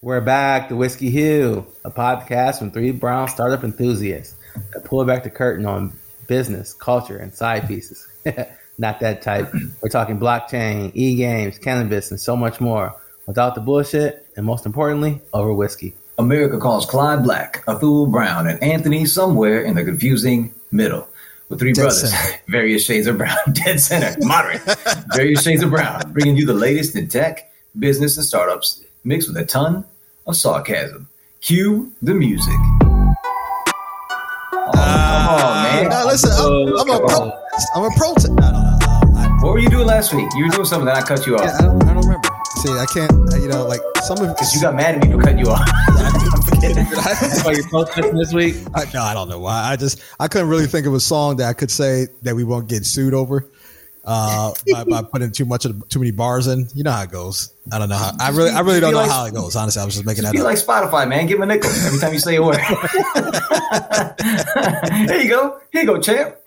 We're back, to Whiskey Hue, a podcast from three brown startup enthusiasts that pull back the curtain on business, culture, and side pieces. Not that type. We're talking blockchain, e games, cannabis, and so much more without the bullshit, and most importantly, over whiskey. America calls Clyde Black, Athul Brown, and Anthony somewhere in the confusing middle. With three Dead brothers, center. various shades of brown, dead center, moderate, various shades of brown, bringing you the latest in tech, business, and startups, mixed with a ton of sarcasm. Cue the music. Oh, come on, man. No, listen, I'm, I'm a pro. I'm a protest. No, no, no. What were you doing last week? You were doing something, then I cut you off. yeah, I, don't, I don't remember. See, I can't. uh, You know, like some of Because you got mad at me for cutting you off. Oh, you're protesting this week? I, no, I don't know why. I just I couldn't really think of a song that I could say that we won't get sued over uh, by, by putting too much of the, too many bars in. You know how it goes. I don't know how. I really I really don't know how it goes. Honestly, I was just making that Be up. like Spotify, man. Give him a nickel every time you say a word. Here you go. Here you go, champ.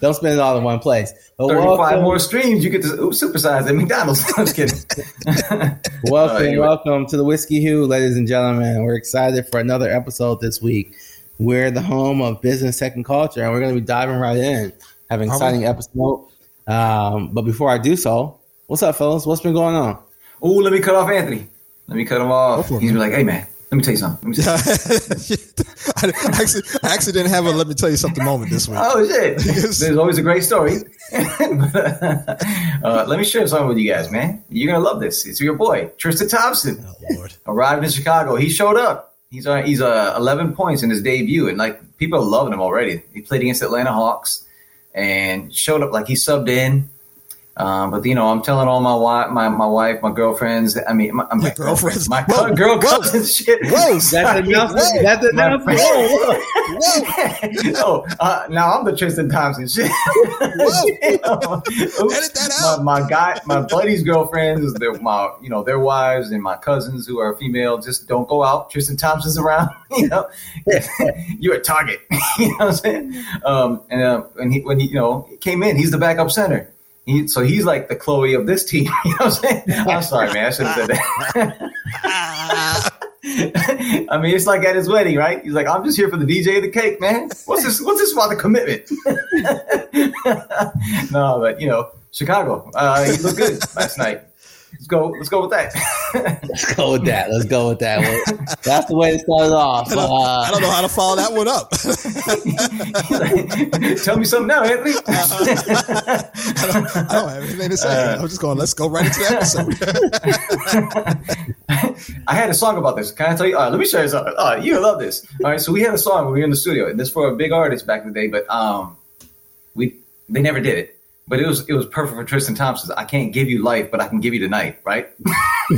Don't spend it all in one place. But 35 welcome, more streams. You get to supersize at McDonald's. I'm just kidding. welcome, you- welcome to the Whiskey Hue, ladies and gentlemen. We're excited for another episode this week. We're the home of business, tech, and culture, and we're going to be diving right in, having an exciting episode. Um, but before I do so, what's up, fellas? What's been going on? Oh, let me cut off Anthony. Let me cut him off. for it, He's be like, hey, man, let me tell you something. Let me tell you I, I actually, I actually didn't have a let me tell you something moment this week. Oh shit! There's always a great story. uh, let me share something with you guys, man. You're gonna love this. It's your boy Tristan Thompson. Oh Lord. arrived in Chicago. He showed up. He's uh, he's uh, 11 points in his debut, and like people are loving him already. He played against Atlanta Hawks and showed up like he subbed in. Um, but you know, I'm telling all my wife, my, my wife, my girlfriends. I mean, my, my girlfriends? my Whoa, co- girl whoa. cousins. Shit. Whoa, That's announcement. Whoa. That's the My announcement. friend- oh, uh, now I'm the Tristan Thompson. Shit. You know. Edit that out. My, my guy, my buddies' girlfriends, their my you know their wives and my cousins who are female. Just don't go out. Tristan Thompson's around. You know, you're a target. you know what I'm saying? Um, and uh, when he when he you know came in, he's the backup center. He, so he's like the Chloe of this team. You know what I'm saying? I'm sorry, man. I should have said that. I mean, it's like at his wedding, right? He's like, "I'm just here for the DJ of the cake, man. What's this? What's this about the commitment?" no, but you know, Chicago. Uh, he looked good last night. Let's go. Let's go with that. Let's go with that. Let's go with that. Well, that's the way it start it off. I don't, Uh, I don't know how to follow that one up. Tell me something now, Anthony. I, don't, I don't have anything to say. I'm just going. Let's go right into the episode. I had a song about this. Can I tell you? Uh, let me share something. Uh, you love this. All right, so we had a song when we were in the studio. and This for a big artist back in the day, but um, we they never did it. But it was it was perfect for Tristan Thompson. I can't give you life, but I can give you tonight, right?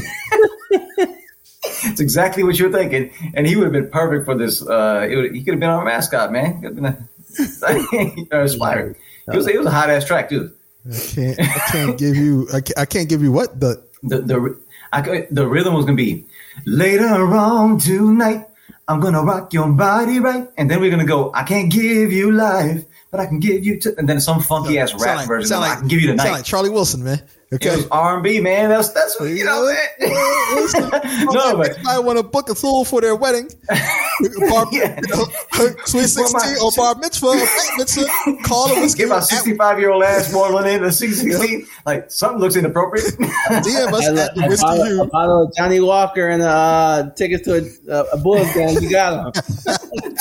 it's exactly what you're thinking, and he would have been perfect for this. Uh, it would, he could have been our mascot, man. He could have been a. It was it was a hot ass track dude. I can't. I can't give you. I can't, I can't give you what the. the the I, could- the rhythm was gonna be later on tonight. I'm gonna rock your body right, and then we're gonna go. I can't give you life, but I can give you. T-, and then some funky ass Sound rap like- version. sound like- I can give you Sound tonight. like Charlie Wilson, man. it Okay. was R and B, man. That's that's what you know. Man. no, but I want to book a fool for their wedding, bar, Yeah. you know, sweet Well, my- sixteen or bar mitzvah, or mitzvah. Call it whiskey. get my 65 year old ass modeling in the C16. Like something looks inappropriate. DM us a, at the a whiskey bottle, a bottle of Johnnie Walker and uh, tickets to a, a, a Bulls game. You got them.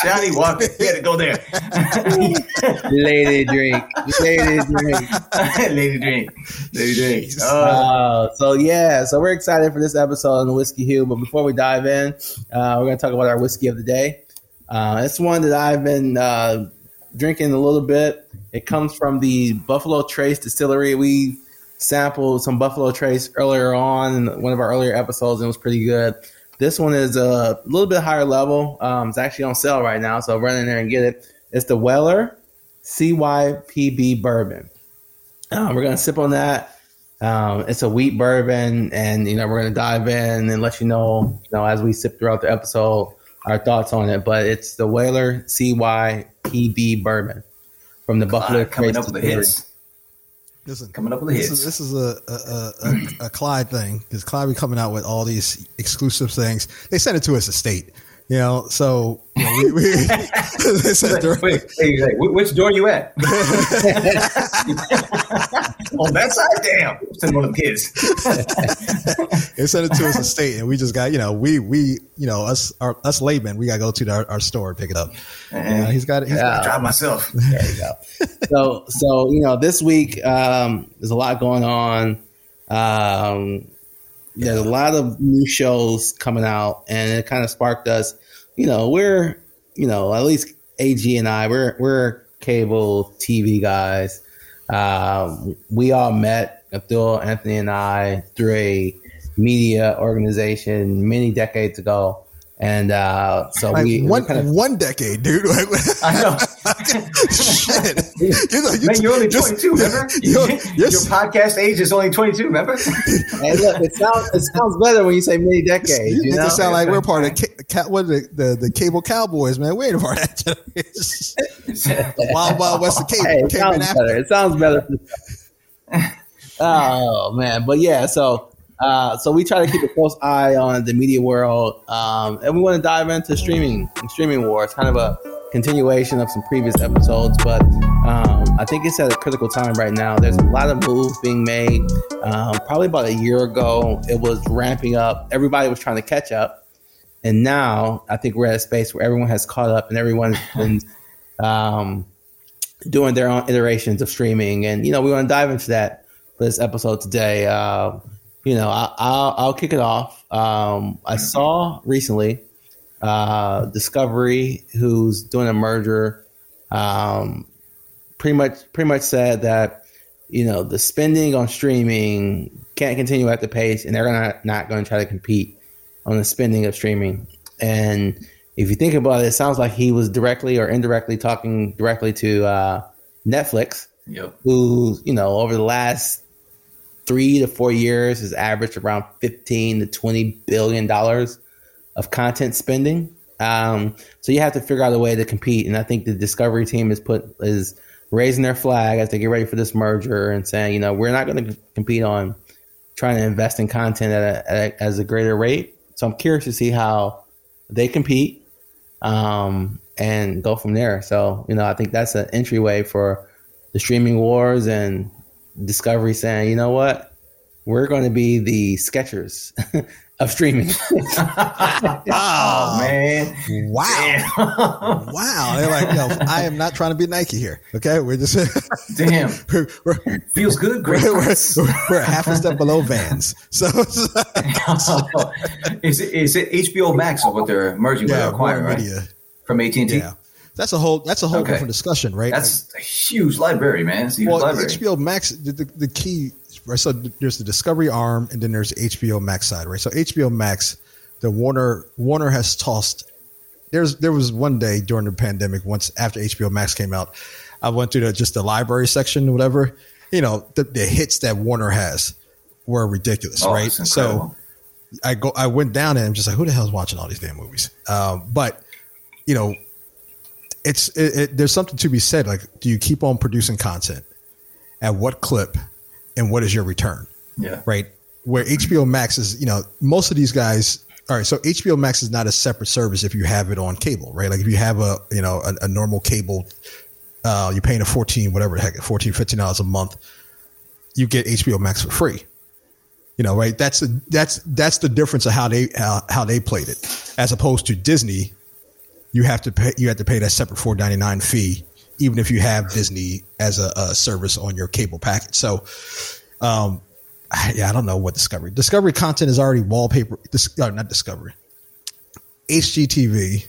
Johnnie Walker, he had to go there. Lady drink. Lady drink. Lady drink, lady drink. Oh, Uh, so yeah, so we're excited for this episode on the Whiskey Hue. But before we dive in, uh, we're going to talk about our whiskey of the day. Uh, it's one that I've been uh, drinking a little bit. It comes from the Buffalo Trace Distillery. We sampled some Buffalo Trace earlier on in one of our earlier episodes, and it was pretty good. This one is a little bit higher level. Um, it's actually on sale right now, so run in there and get it. It's the Weller CYPB Bourbon. Uh, we're gonna sip on that. Um, it's a wheat bourbon, and you know we're gonna dive in and let you know, you know, as we sip throughout the episode, our thoughts on it. But it's the Weller CYPB bourbon from the Buffalo Clyde coming up with the hits. Listen, coming up with this hits. is, this is a a, a, a Clyde thing because Clyde be coming out with all these exclusive things. They send it to us a state, you know. So you know, we, we they sent it Wait, wait, wh- which door you at? On that side, damn. Send one of the kids. They sent it to us a state, and we just got you know we we you know us our, us laymen we got to go to our, our store and pick it up. Yeah, he's got it. He's Yeah. I drive myself. There you go. so, so you know, this week um, there's a lot going on. Um, there's a lot of new shows coming out, and it kind of sparked us. You know, we're you know at least AG and I we're we're cable TV guys. Um, we all met Abdul, Anthony, and I through a media organization many decades ago, and uh, so like we, we one kind of one decade, dude. Like, I know. shit. You're, like- Man, you're only just- 22, remember? You're- Your podcast age is only 22, remember? Hey, look, it sounds it sounds better when you say many decades. You You make know, it sound like we're part of ca- ca- what the, the the cable cowboys, man. We ain't a part of that. generation. the wild wild west of cable. hey, it sounds after. better. It sounds better. oh man, but yeah, so uh, so we try to keep a close eye on the media world, um, and we want to dive into streaming and streaming wars, kind of a continuation of some previous episodes. But um, I think it's at a critical time right now. There's a lot of moves being made. Um, probably about a year ago, it was ramping up. Everybody was trying to catch up. And now I think we're at a space where everyone has caught up and everyone's been um, doing their own iterations of streaming. And, you know, we want to dive into that for this episode today. Uh, you know, I, I'll, I'll kick it off. Um, I saw recently uh, Discovery, who's doing a merger, um, pretty much pretty much said that you know the spending on streaming can't continue at the pace, and they're gonna not going to try to compete on the spending of streaming. And if you think about it, it sounds like he was directly or indirectly talking directly to uh, Netflix, Yep. who you know over the last three to four years has averaged around fifteen to twenty billion dollars of content spending. Um, so you have to figure out a way to compete, and I think the Discovery team is put is raising their flag as they get ready for this merger and saying, you know, we're not going to compete on trying to invest in content at a, at a, as a greater rate. So I'm curious to see how they compete um, and go from there. So you know, I think that's an entryway for the streaming wars and Discovery saying, you know what, we're going to be the Skechers of streaming. Oh, man. Wow. Wow. They're like, yo, I am not trying to be Nike here. Okay. We're just, Damn. we're, we're, Feels good. Great. we're, we're half a step below Vans. So, is, it, is it HBO Max is what they're merging yeah, with acquiring, right? Media. From AT&T? Yeah. That's a whole, that's a whole Okay. different discussion, right? That's a huge library, man. It's well, library. HBO Max, the, the, the key, right? So there's the Discovery arm, and then there's the HBO Max side, right? So HBO Max, the Warner Warner has tossed. There's there was one day during the pandemic, once after HBO Max came out, I went through the, just the library section, whatever. You know, the, the hits that Warner has were ridiculous, Oh, right? So. I go, I went down and I'm just like, who the hell's watching all these damn movies? Um, but you know, it's it, it, there's something to be said. Like, do you keep on producing content? At what clip? And what is your return? yeah. Right? Where HBO Max is, you know, most of these guys. All right, so HBO Max is not a separate service if you have it on cable, right? Like if you have a, you know, a, a normal cable, uh, you're paying a 14, whatever the heck, 14, 15 dollars a month, you get HBO Max for free you know right that's the that's that's the difference of how they how, how they played it as opposed to disney you have to pay you have to pay that separate 499 fee even if you have disney as a, a service on your cable package. So um yeah i don't know what discovery discovery content is already wallpaper dis, uh, not discovery hgtv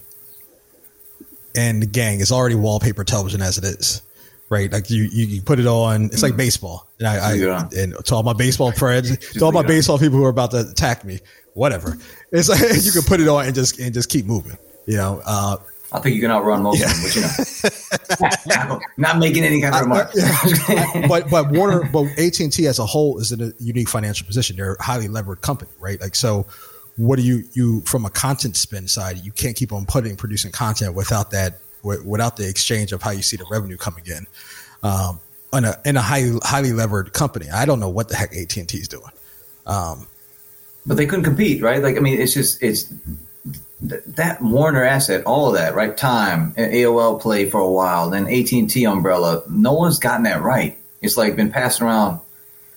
and the gang is already wallpaper television as it is right? Like you you, you put it on it's like baseball. And i, I Yeah. and to all my baseball friends to all my leave it. on. baseball people who are about to attack me whatever. It's like you can put it on and just and just keep moving you know uh I think you can outrun most of them, but you know, not making any kind of remark. but but Warner, but AT and T as a whole is in a unique financial position. They're a highly levered company, right? Like so, what do you you from a content spend side? You can't keep on putting producing content without that without the exchange of how you see the revenue coming in. Um, in a in a highly highly levered company. I don't know what the heck AT and T is doing. Um, but they couldn't compete, right? Like I mean, it's just it's that Warner asset, all of that, right? Time, AOL play for a while, then AT and T umbrella. No one's gotten that right. It's like been passing around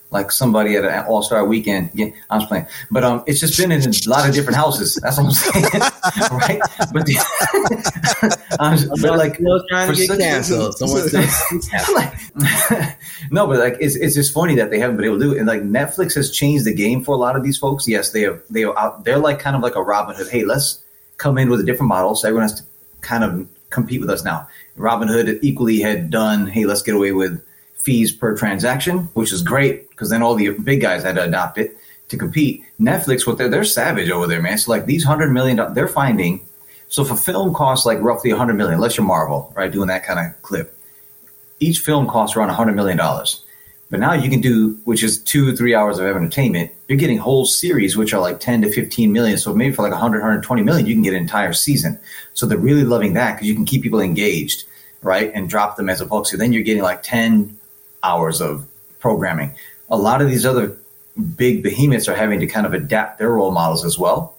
like somebody at an All Star weekend. Yeah, I'm just playing, but um, it's just been in a lot of different houses. That's what I'm saying, right? But, the, um, but like, trying to get canceled. Someone like, no, but like, it's it's just funny that they haven't been able to do it. And like, Netflix has changed the game for a lot of these folks. Yes, they have. They are out. They're like kind of like a Robinhood. Hey, let's come in with a different model, so everyone has to kind of compete with us now. Robinhood equally had done. Hey, let's get away with fees per transaction, which is great because then all the big guys had to adopt it to compete. Netflix, what they're they're savage over there, man. So like these hundred million, they're finding. So if a film costs like roughly a hundred million, unless you're Marvel, right, doing that kind of clip, each film costs around a hundred million dollars. But now you can do, which is two, three hours of entertainment. You're getting whole series, which are like 10 to 15 million. So maybe for like 100, 120 million, you can get an entire season. So they're really loving that because you can keep people engaged, right? And drop them as a book. So then you're getting like 10, hours of programming. A lot of these other big behemoths are having to kind of adapt their role models as well.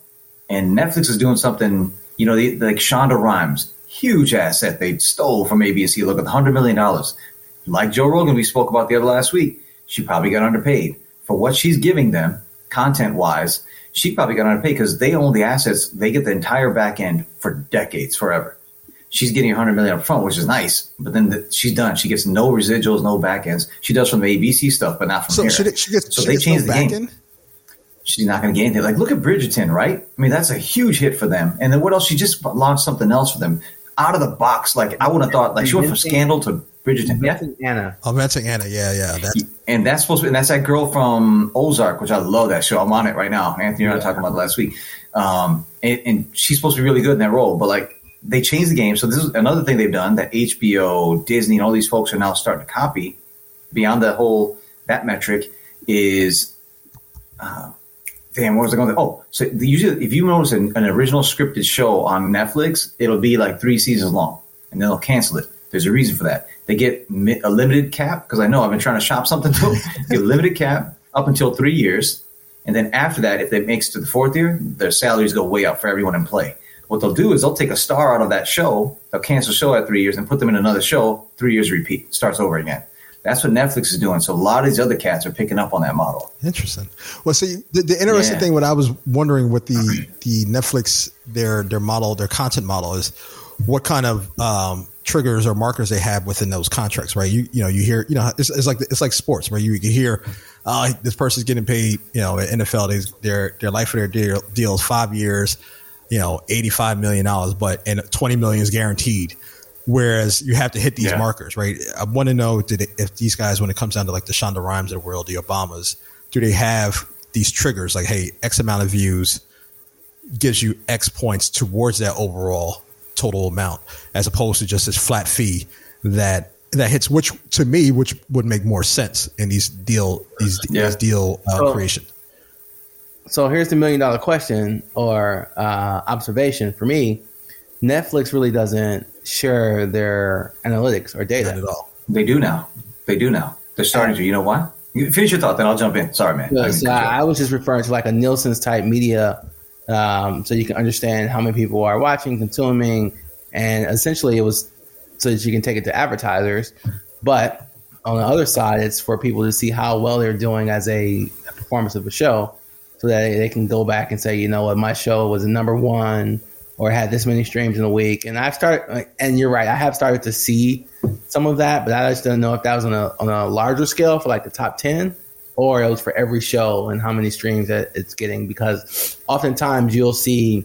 And Netflix is doing something, you know, the, like Shonda Rhimes, huge asset they stole from ABC. Look at the $100 million. Like Joe Rogan, we spoke about the other last week, she probably got underpaid for what she's giving them content wise. She probably got underpaid because they own the assets. They get the entire back end for decades, forever she's getting 100 million up front, which is nice. But then the, she's done. She gets no residuals, no back ends. She does from the ABC stuff, but not from so here. She, she gets, so she they gets changed no the game. end? She's not going to get anything. Like, look at Bridgerton, right? I mean, that's a huge hit for them. And then what else? She just launched something else for them out of the box. Like, I would have thought, like, she went from Scandal to Bridgerton. Yeah. Anna. Oh, Inventing Anna. Yeah, yeah. That. And that's supposed to be, and that's that girl from Ozark, which I love that show. I'm on it right now. Anthony and I were talking about last week. Um, and, and she's supposed to be really good in that role. But like, they changed the game. So this is another thing they've done that HBO, Disney, and all these folks are now starting to copy. Beyond the whole that metric is, uh, damn, what was I going to? Oh, so usually if you notice an, an, original scripted show on Netflix, it'll be like three seasons long, and then they'll cancel it. There's a reason for that. They get a limited cap because I know I've been trying to shop something to get a limited cap up until three years, and then after that, if it makes to the fourth year, their salaries go way up for everyone in play. What they'll do is they'll take a star out of that show, they'll cancel the show at three years and put them in another show, three years repeat, starts over again. That's what Netflix is doing. So a lot of these other cats are picking up on that model. Interesting. Well, see, the, the interesting yeah. thing, what I was wondering with the the Netflix their their model, their content model is what kind of um, triggers or markers they have within those contracts, right? You you know you hear you know it's, it's like it's like sports where you, you hear uh, this person's getting paid you know at NFL they, their their life of their deal, deals five years you know, $85 million, but and 20 million is guaranteed. Whereas you have to hit these yeah. markers, right? I want to know did it, if these guys, when it comes down to like the Shonda Rhimes of the world, the Obamas, do they have these triggers like, hey, X amount of views gives you X points towards that overall total amount, as opposed to just this flat fee that that hits, which to me, which would make more sense in these deal these, yeah. these deal uh, well, creation. So here's the million dollar question or uh, observation for me. Netflix really doesn't share their analytics or data Not at all. They do now. They do now. They're starting to. You know why? finish your thought, then I'll jump in. Sorry, man. I, I, was just referring to like a Nielsen's type media, um, so you can understand how many people are watching, consuming, and essentially it was so that you can take it to advertisers. But on the other side, it's for people to see how well they're doing as a performance of a show so that they can go back and say, you know what, my show was number one or had this many streams in a week. And I've started, and you're right, I have started to see some of that, but I just don't know if that was on a, on a larger scale for like the top 10 or it was for every show and how many streams that it's getting. Because oftentimes you'll see,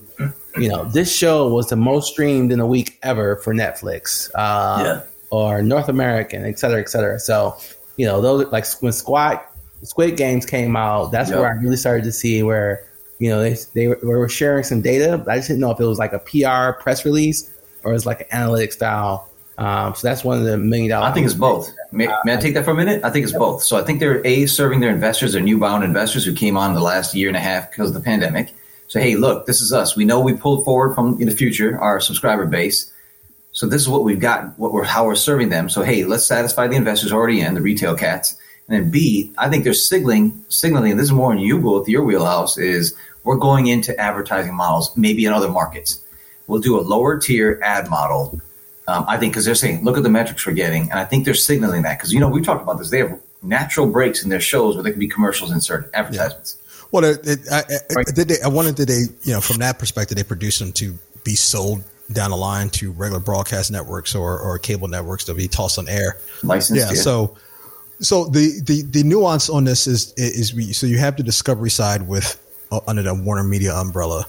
you know, this show was the most streamed in a week ever for Netflix uh, yeah. or North American, et cetera, et cetera. So, you know, those like when Squad Squid Games came out, that's yep. where I really started to see where you know they they were sharing some data. I just didn't know if it was like a PR press release or it was like an analytic style. Um, so that's one of the million dollar. I think it's both. May, may, I take that for a minute? I think it's both. So I think they're a serving their investors, their newbound investors who came on the last year and a half because of the pandemic. So hey, look, this is us. We know we pulled forward from in the future our subscriber base. So this is what we've got, what we're how we're serving them. So hey, let's satisfy the investors already in the retail cats. And then B, I think they're signaling signaling and this is more in you with your wheelhouse is we're going into advertising models, maybe in other markets. We'll do a lower tier ad model. Um, I think because they're saying, look at the metrics we're getting, and I think they're signaling that because you know we talked about this. They have natural breaks in their shows where there can be commercials inserted, advertisements. Yeah. Well, it, it, I, right. did they, I wanted that they, you know, from that perspective, they produce them to be sold down the line to regular broadcast networks or, or cable networks to be tossed on air. Licensed, yeah, yeah. So, so the, the, the nuance on this is, is we, so you have the discovery side with uh, under the Warner Media umbrella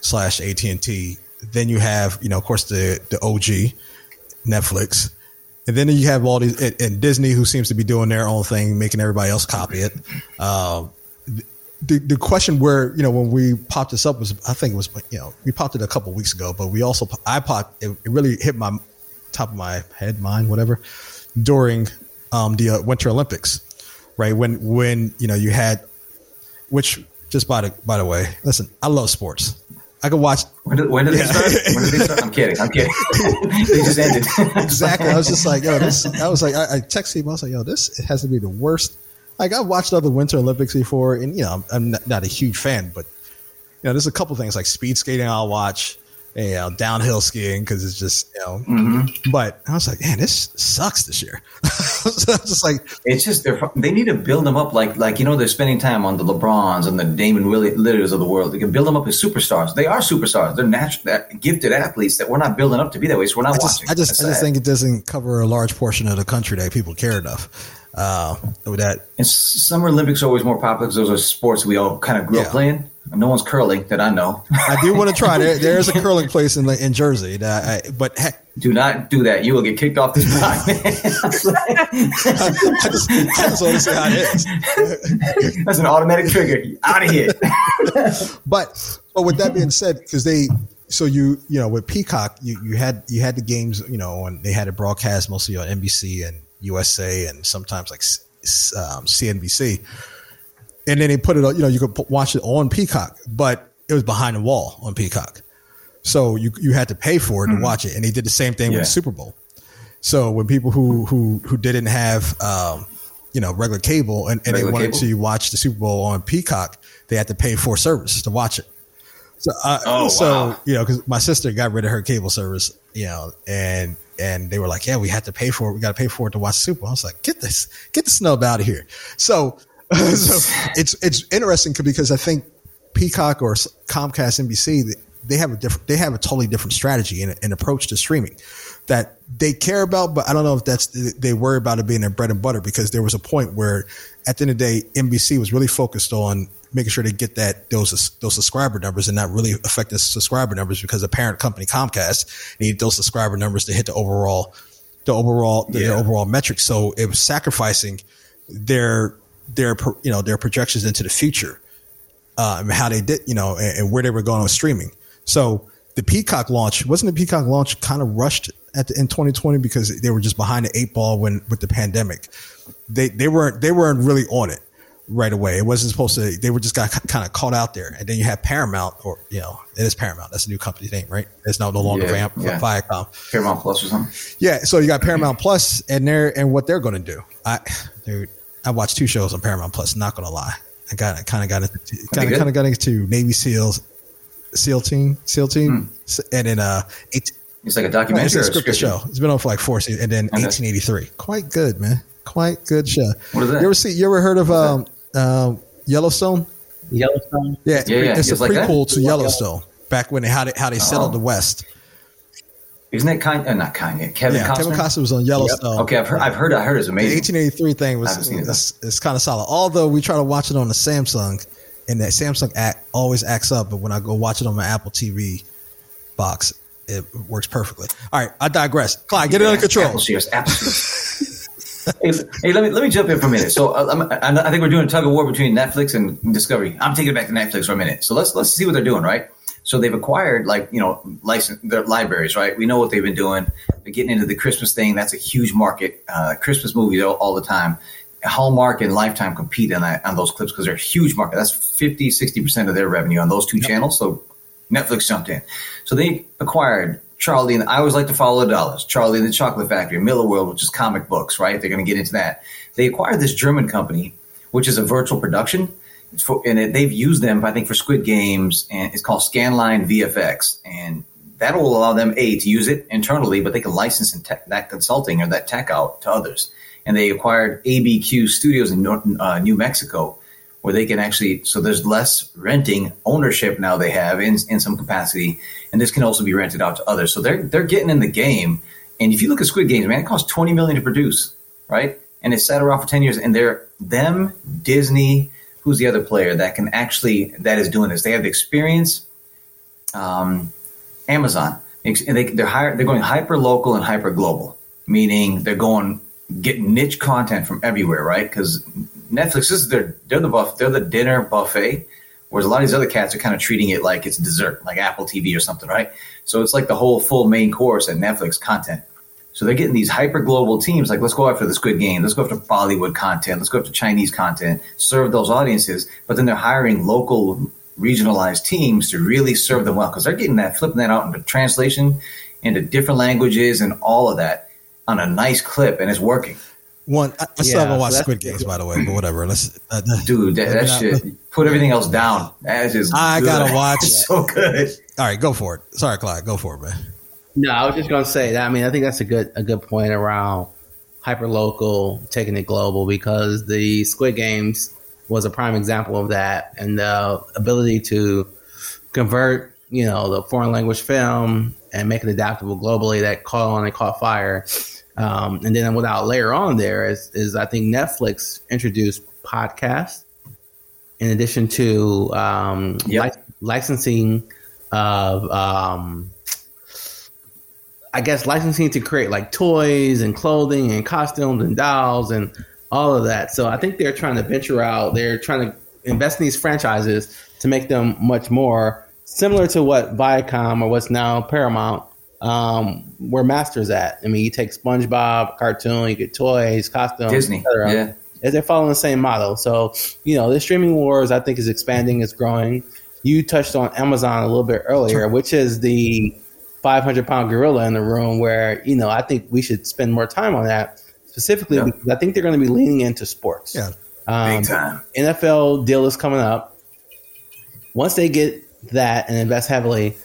slash AT and T. Then you have, you know, of course the, the OG Netflix. And then you have all these, and, and Disney, who seems to be doing their own thing, making everybody else copy it. Um, the, the question where you know when we popped this up was I think it was you know we popped it a couple weeks ago, but we also I popped it, it really hit my top of my head, mind, whatever, during um, the uh, Winter Olympics, right? When when you know you had, which just by the by the way, listen, I love sports. I could watch. When did, when did yeah. they start? When did they start? I'm kidding. I'm kidding. they just ended. exactly. I was just like, yo, this. I was like, I, I texted him. I was like, yo, this it has to be the worst like I've watched other Winter Olympics before, and you know I'm not a huge fan, but you know there's a couple things like speed skating I'll watch, you know downhill skiing because it's just you know. Mm-hmm. But I was like, man, this sucks this year. so just like it's just they're they need to build them up like like you know they're spending time on the LeBrons and the Damian Lillards of the world. They can build them up as superstars. They are superstars. They're natural, gifted athletes that we're not building up to be that way. So we're not I just, watching. I just I just think it doesn't cover a large portion of the country that people care enough uh, with that. And Summer Olympics are always more popular because those are sports we all kind of grew yeah. up playing. No one's curling that I know. I do want to try. There, there's a curling place in in Jersey, that I, but heck, do not do that. You will get kicked off this podcast. I, just, I just want to how it is. That's an automatic trigger. Out of here. but but with that being said, because they so you you know with Peacock you you had you had the games you know and they had it broadcast mostly on NBC and USA and sometimes like um, CNBC. And then they put it on, you know, you could watch it on Peacock, but it was behind the wall on Peacock. So you, you had to pay for it mm-hmm. to watch it. And they did the same thing yeah. with the Super Bowl. So when people who, who, who didn't have, um, you know, regular cable and, and regular they wanted cable? to watch the Super Bowl on Peacock, they had to pay for service to watch it. So, uh, oh, so wow. you know, because my sister got rid of her cable service, you know, and and they were like, "Yeah, we had to pay for it. We got to pay for it to watch Super." I was like, "Get this, get the snub out of here." So, so it's it's interesting because I think Peacock or Comcast, NBC, they have a different, they have a totally different strategy and, and approach to streaming that they care about, but I don't know if that's they worry about it being their bread and butter because there was a point where, at the end of the day, NBC was really focused on making sure they get that those those subscriber numbers and not really affect the subscriber numbers because the parent company Comcast needed those subscriber numbers to hit the overall the overall the, yeah. overall metrics. So it was sacrificing their their you know their projections into the future, uh, and how they did you know and, and where they were going on streaming. So the Peacock launch wasn't the Peacock launch kind of rushed at the, in 2020 because they were just behind the eight ball when with the pandemic. They they weren't they weren't really on it right away. It wasn't supposed to. They were just got kind of caught out there. And then you have Paramount, or you know, it is Paramount. That's a new company name, right? It's now no longer yeah, yeah. Viacom. Paramount Plus or something. Yeah. So you got Paramount Plus, and they're and what they're going to do. I, dude, I watched two shows on Paramount Plus. Not going to lie, I got kind of got into kind of kind of got into Navy SEALs, SEAL team, SEAL team, mm. and then uh, it, it's like a documentary. it's a scripted show. It's been on for like four seasons, and then okay. 1883. Quite good, man. Quite good show. What is that? You ever see? You ever heard of um, uh, Yellowstone? Yellowstone. Yeah, yeah, yeah. it's, it's a like prequel that? to Yellowstone. Back when they how they how they settled oh. the West. Isn't that kind? Uh, not kind. Kevin yeah, Costner. Kevin Costner was on Yellowstone. Yep. Okay, I've heard. I've heard. I heard it's amazing. The 1883 thing was it's, it's kind of solid. Although we try to watch it on the Samsung, and that Samsung act always acts up. But when I go watch it on my Apple TV box, it works perfectly. All right, I digress. Clyde, get yeah, it under control. Apple shares. Apple hey, hey, let me let me jump in for a minute. So uh, I think we're doing a tug of war between Netflix and Discovery. I'm taking it back to Netflix for a minute. So let's let's see what they're doing, right? So they've acquired like you know license their libraries, right? We know what they've been doing. They're getting into the Christmas thing. That's a huge market. Uh, Christmas movies all, all, the time. Hallmark and Lifetime compete on that, on those clips because they're a huge market. That's 50, 60 percent of their revenue on those two yep. channels. So Netflix jumped in. So they acquired Charlie and I always like to follow the dollars. Charlie and the Chocolate Factory, Millarworld, which is comic books, right? They're going to get into that. They acquired this German company, which is a virtual production, for, and it, they've used them, I think, for Squid Games, and it's called Scanline VFX, and that will allow them a to use it internally, but they can license tech, that consulting or that tech out to others. And they acquired ABQ Studios in North, uh, New Mexico, where they can actually so there's less renting ownership now they have in in some capacity, and this can also be rented out to others. So they're they're getting in the game. And if you look at Squid Games, man, it costs twenty million to produce, right? And it's sat around for ten years, and they're them Disney. Who's the other player that can actually that is doing this? They have the experience. Um, Amazon. They, they're higher, they're going hyper local and hyper global, meaning they're going get niche content from everywhere, right? Because Netflix is their they're the buff they're the dinner buffet, whereas a lot of these other cats are kind of treating it like it's dessert, like Apple TV or something, right? So it's like the whole full main course at Netflix content. So they're getting these hyper global teams like let's go after this Squid Game, let's go after Bollywood content, let's go after Chinese content, serve those audiences, but then they're hiring local regionalized teams to really serve them well because they're getting that flipping that out into translation into different languages and all of that on a nice clip and it's working. One, I, I still yeah, haven't watched so Squid Games, by the way, but whatever. Let's, uh, dude, that, that shit. Put everything else down. That is. I good. gotta watch. so good. All right, go for it. Sorry, Clyde, go for it, man. No, I was just gonna say that. I mean, I think that's a good a good point around hyper local taking it global because the Squid Games was a prime example of that, and the ability to convert, you know, the foreign language film and make it adaptable globally that caught on and caught fire um, and then without layer on there is, is I think Netflix introduced podcasts in addition to um, yep. li- licensing of, um, I guess, licensing to create like toys and clothing and costumes and dolls and all of that. So I think they're trying to venture out. They're trying to invest in these franchises to make them much more similar to what Viacom or what's now Paramount um, where Masters at. I mean, you take SpongeBob cartoon, you get toys, costumes, Disney, yeah. As they're following the same model. So, you know, the streaming wars, I think, is expanding, it's growing. You touched on Amazon a little bit earlier, which is the 500 pound gorilla in the room where, you know, I think we should spend more time on that specifically yep. because I think they're going to be leaning into sports. Yeah. Um, Big time. NFL deal is coming up. Once they get that and invest heavily,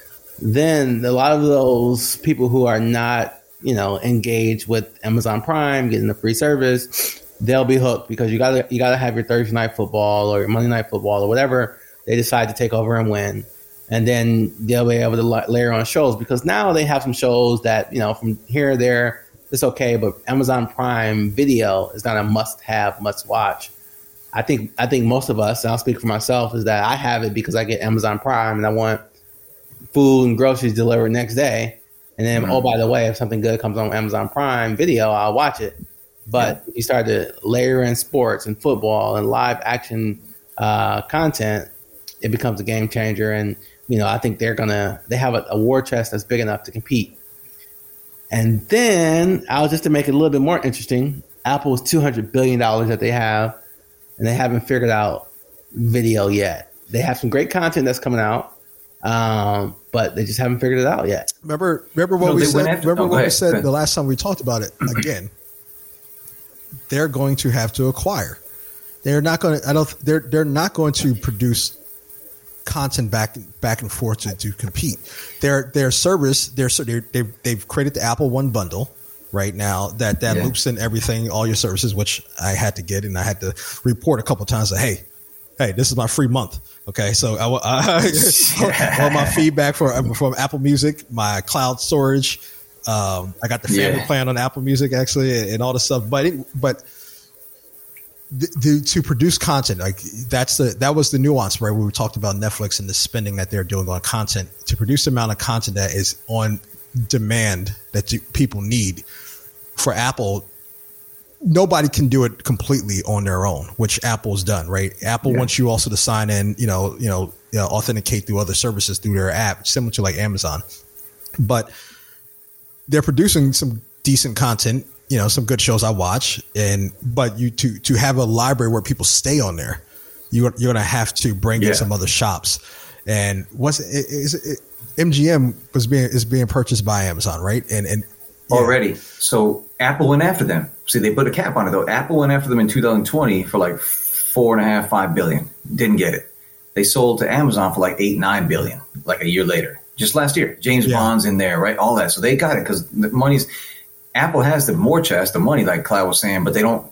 then a lot of those people who are not, you know, engaged with Amazon Prime, getting the free service, they'll be hooked because you gotta you gotta have your Thursday night football or your Monday night football or whatever they decide to take over and win. And then they'll be able to layer on shows because now they have some shows that, you know, from here or there, it's okay, but Amazon Prime video is not a must have, must watch. I think I think most of us, and I'll speak for myself, is that I have it because I get Amazon Prime and I want food and groceries delivered next day. And then, mm-hmm. oh, by the way, if something good comes on Amazon Prime Video, I'll watch it. But yeah. you start to layer in sports and football and live action uh, content, it becomes a game changer. And you know, I think they're gonna they have a, a war chest that's big enough to compete. And then, I was just to make it a little bit more interesting. Apple's two hundred billion dollars that they have, and they haven't figured out video yet. They have some great content that's coming out um, but they just haven't figured it out yet. Remember, remember what no, we said. After, remember what we said the last time we talked about it. Again, they're going to have to acquire. They're not going to. I don't. They're they're not going to produce content back back and forth to, to compete. Their their service, their they've they've created the Apple One bundle right now that that yeah. loops in everything, all your services, which I had to get and I had to report a couple times that hey, hey, this is my free month. Okay, so I, I all my feedback for from Apple Music, my cloud storage. Um, I got the family yeah. plan on Apple Music actually, and all the stuff. But it, but the, the, to produce content like that's the that was the nuance right? We talked about Netflix and the spending that they're doing on content to produce the amount of content that is on demand that people need. For Apple, nobody can do it completely on their own, which Apple's done, right? Apple yeah. wants you also to sign in, you know, you know, you know, authenticate through other services through their app, similar to like Amazon. But they're producing some decent content, you know, some good shows I watch, and but you to to have a library where people stay on there, you you're gonna have to bring yeah. in some other shops. And what's it, is it, MGM was being is being purchased by Amazon, right? And and yeah. already, so Apple went after them. See, they put a cap on it though. Apple went after them in 2020 for like four and a half, five billion. Didn't get it. They sold to Amazon for like eight, nine billion, like a year later, just last year. James yeah. Bond's in there, right? All that. So they got it because the money's Apple has the more chest, the money, like Cloud was saying, but they don't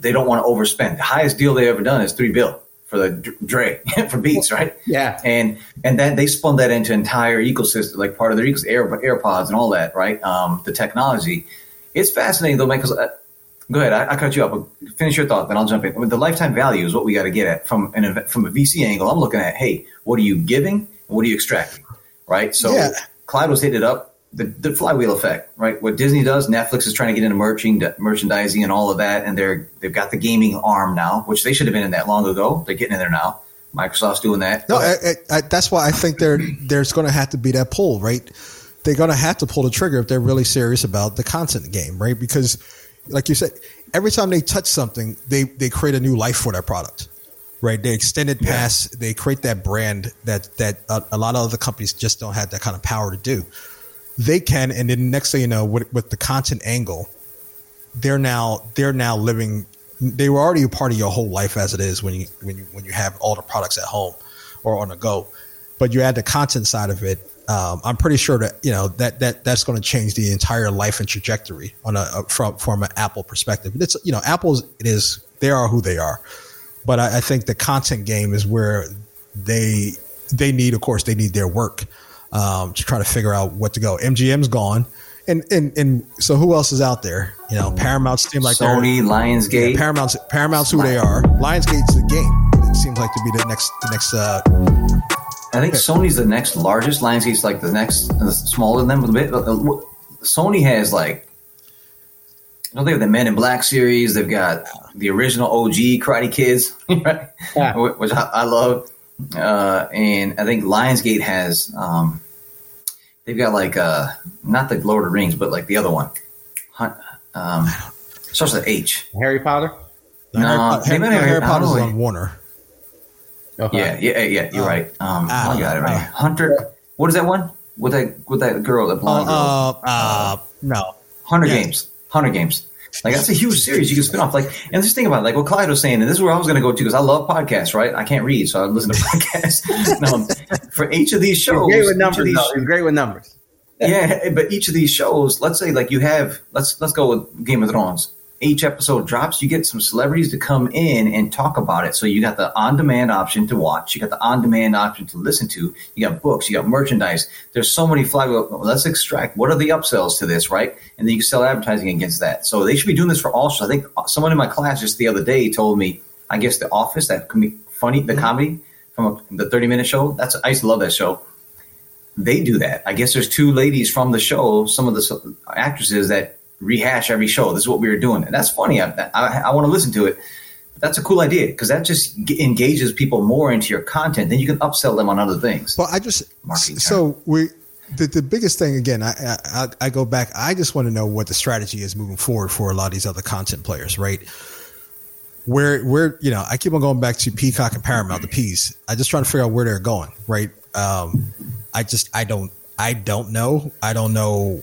they don't want to overspend. The highest deal they ever done is three bill for the Dre for Beats, right? Yeah, and and then they spun that into entire ecosystem, like part of their ecosystem, Air, AirPods and all that, right? Um, the technology. It's fascinating though, because uh, go ahead, I, I, cut you up. Finish your thought, then I'll jump in. The lifetime value is what we got to get at from an from a VC angle. I'm looking at, hey, what are you giving? What are you extracting? Right. So yeah. Clyde was hitting it up the, the flywheel effect, right? What Disney does, Netflix is trying to get into merching, merchandising and all of that, and they're they've got the gaming arm now, which they should have been in that long ago. They're getting in there now. Microsoft's doing that. No, I, I, that's why I think there there's going to have to be that pull, right? They're going to have to pull the trigger if they're really serious about the content game, right? Because, like you said, every time they touch something, they they create a new life for that product, right? They extend it past, yeah. they create that brand that that a, a lot of other companies just don't have that kind of power to do they can, and then next thing you know, with, with the content angle, they're now they're now living. They were already a part of your whole life as it is when you when you when you have all the products at home or on the go, but you add the content side of it. Um, I'm pretty sure that you know that that that's going to change the entire life and trajectory on a, a from from an Apple perspective. It's you know Apple's it is they are who they are, but I, I think the content game is where they they need of course they need their work um, to try to figure out what to go. MGM's gone. And, and and so who else is out there? You know, Paramount seems like Sony, Lionsgate. Yeah, Paramount's Paramount's who they are. Lionsgate's the game. It seems like to be the next the next. Uh, I think Sony's the next largest. Lionsgate's like the next uh, smaller than them a bit. Uh, Sony has like don't they have the Men in Black series? They've got the original OG Karate Kids, right? Yeah. Which I, I love uh, and I think Lionsgate has um, they've got like uh, not the Lord of the Rings, but like the other one. Um, starts with H. Harry Potter. No, Harry, Harry, Harry, Harry Potter's on Warner. Okay. Yeah, yeah, yeah. You're uh, right. Um, uh, I got it right. Uh, Hunger. What is that one with that with that girl, that blonde uh, girl? Uh, no. Hunger yeah. Games. Hunger Games. Like that's a huge series you can spin off. Like, and just think about it, like what Clyde was saying, and this is where I was going to go to because I love podcasts, right? I can't read, so I listen to podcasts. no, for each of these shows, great with numbers. These, He's great with numbers. yeah, but each of these shows, let's say, like you have, let's let's go with Game of Thrones each episode drops, you get some celebrities to come in and talk about it. So you got the on demand option to watch, you got the on demand option to listen to, you got books, you got merchandise. There's so many flywheel. Let's extract what are the upsells to this, right? And then you can sell advertising against that. So they should be doing this for all shows. I think someone in my class just the other day told me, I guess The Office, that can be funny, the mm-hmm. comedy from a, the 30 minute show. That's I used to love that show. They do that. I guess there's two ladies from the show, some of the actresses that rehash every show. This is what we were doing, and that's funny. I, I, I want to listen to it. But that's a cool idea because that just engages people more into your content. Then you can upsell them on other things. Well, I just Marketing so we the, the biggest thing again. I, I I go back. I just want to know what the strategy is moving forward for a lot of these other content players, right? Where where you know I keep on going back to Peacock and Paramount, the P's. I just trying to figure out where they're going, right? Um, I just I don't I don't know. I don't know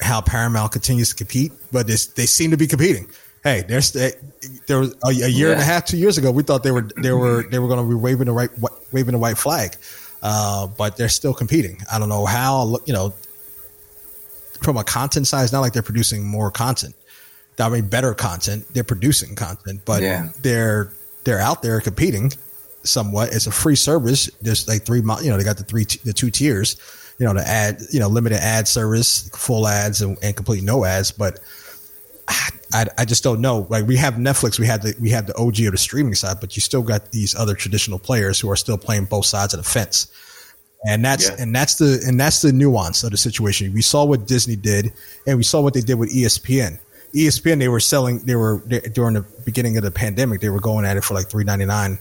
how Paramount continues to compete, but they seem to be competing. Hey, there's there was a, a year yeah. and a half, two years ago, we thought they were they were they were going to be waving the right waving the white flag, uh, but they're still competing. I don't know how. You know, from a content side, it's not like they're producing more content. I mean, better content. They're producing content, but yeah. they're they're out there competing somewhat. It's a free service. There's like three, you know, they got the three, the two tiers you know, the ad, you know, limited ad service, full ads and, and complete no ads. But I, I just don't know. Like we have Netflix, we had the we have the OG of the streaming side, but you still got these other traditional players who are still playing both sides of the fence. And that's yeah. and that's the and that's the nuance of the situation. We saw what Disney did, and we saw what they did with ESPN. ESPN they were selling they were they, during the beginning of the pandemic they were going at it for like three ninety nine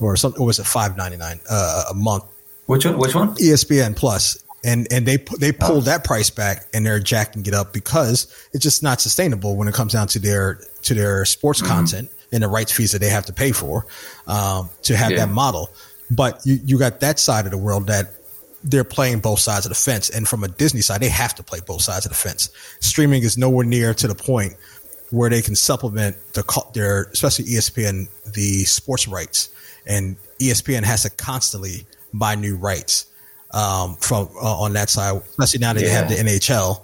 or something or was it five ninety nine uh, a month. Which one? Which one? ESPN Plus and and they they pulled oh. that price back and they're jacking it up because it's just not sustainable when it comes down to their to their sports mm-hmm. content and the rights fees that they have to pay for um, to have yeah. that model. But you, you got that side of the world that they're playing both sides of the fence. And from a Disney side, they have to play both sides of the fence. Streaming is nowhere near to the point where they can supplement the, their, especially ESPN, the sports rights. And ESPN has to constantly buy new rights um, from uh, on that side, especially now that yeah. they have the NHL.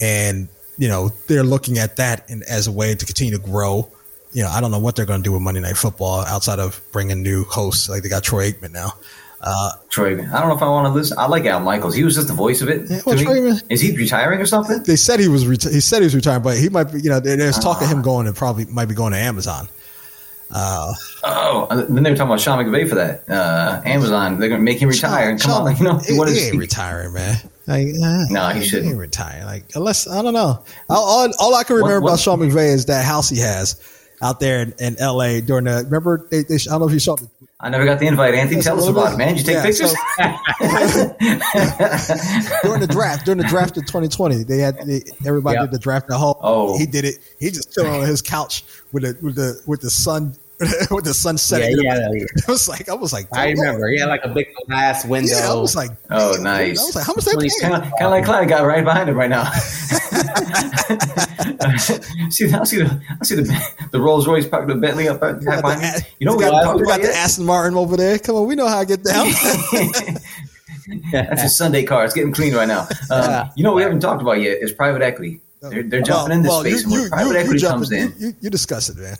And, you know, they're looking at that in, as a way to continue to grow. You know, I don't know what they're going to do with Monday Night Football outside of bringing new hosts. Like they got Troy Aikman now. Uh, Troy, I don't know if I want to listen. I like Al Michaels. He was just the voice of it. Yeah, well, Troy, is he retiring or something? They said he was. Reti- he said he was retiring, but he might be. You know, there's talk uh, of him ah. going and probably might be going to Amazon. Uh, oh, then they were talking about Sean McVay for that. Uh, Amazon, they're going to make him retire. Sean, come Sean, on, you know, he, what is he ain't he? retiring, man. Like, uh, no, he shouldn't he retire. Like, unless I don't know. All, all, all I can remember what, what? about Sean McVay is that house he has out there in, in L.A. during the. Remember, they, they, I don't know if you saw the I never got the invite. Anthony, tell us about it, man. Did you take yeah, pictures? So, during the draft, during the draft of 2020, they had they, everybody yep. did the draft at home. Oh, he did it. He just chilling on his couch with the with the with the sun with the sunset. Yeah, yeah, yeah. I was like, I was like, I remember. Yeah, like a big glass window. Yeah, I was like, oh, nice. I was like, how much that Kind of, kind of like Clyde got right behind him right now. see, I see the, I see the, the Rolls Royce parked the Bentley up behind the, You know, we got, we got the Aston Martin over there. Come on, we know how to get down. That's a Sunday car. It's getting clean right now. Um, you know, we haven't talked about yet is private equity. They're, they're jumping well, in this well, space. You, you, private you, equity comes in. You, you discuss it, man.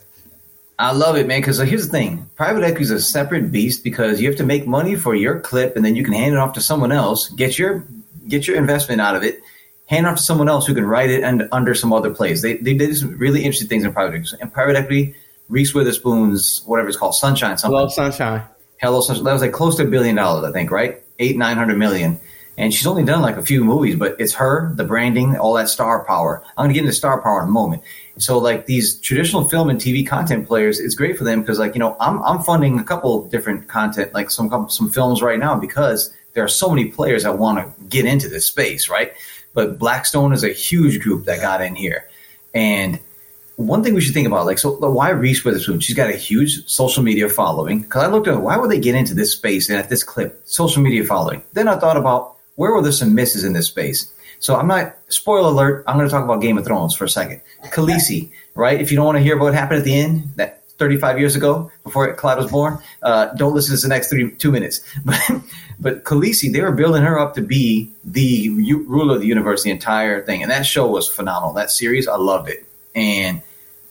I love it, man. Because uh, here's the thing: private equity is a separate beast because you have to make money for your clip, and then you can hand it off to someone else, get your get your investment out of it, hand it off to someone else who can write it and under some other place. They they did some really interesting things in private equity. In private equity, Reese Witherspoon's whatever it's called, Sunshine, something. Hello, Sunshine. Hello, Sunshine. That was like close to a billion dollars, I think, right? Eight nine hundred million. And she's only done like a few movies, but it's her, the branding, all that star power. I'm going to get into star power in a moment. So like these traditional film and TV content players, it's great for them because like you know I'm I'm funding a couple different content like some some films right now because there are so many players that want to get into this space, right? But Blackstone is a huge group that got in here, and one thing we should think about, like, so why Reese Witherspoon? She's got a huge social media following. Because I looked at why would they get into this space and at this clip, social media following. Then I thought about where were there some misses in this space. So I'm not spoiler alert. I'm going to talk about Game of Thrones for a second. Khaleesi, right? If you don't want to hear about what happened at the end, that 35 years ago before Clyde was born, uh, don't listen to the next three two minutes. But but Khaleesi, they were building her up to be the ruler of the universe, the entire thing, and that show was phenomenal. That series, I loved it. And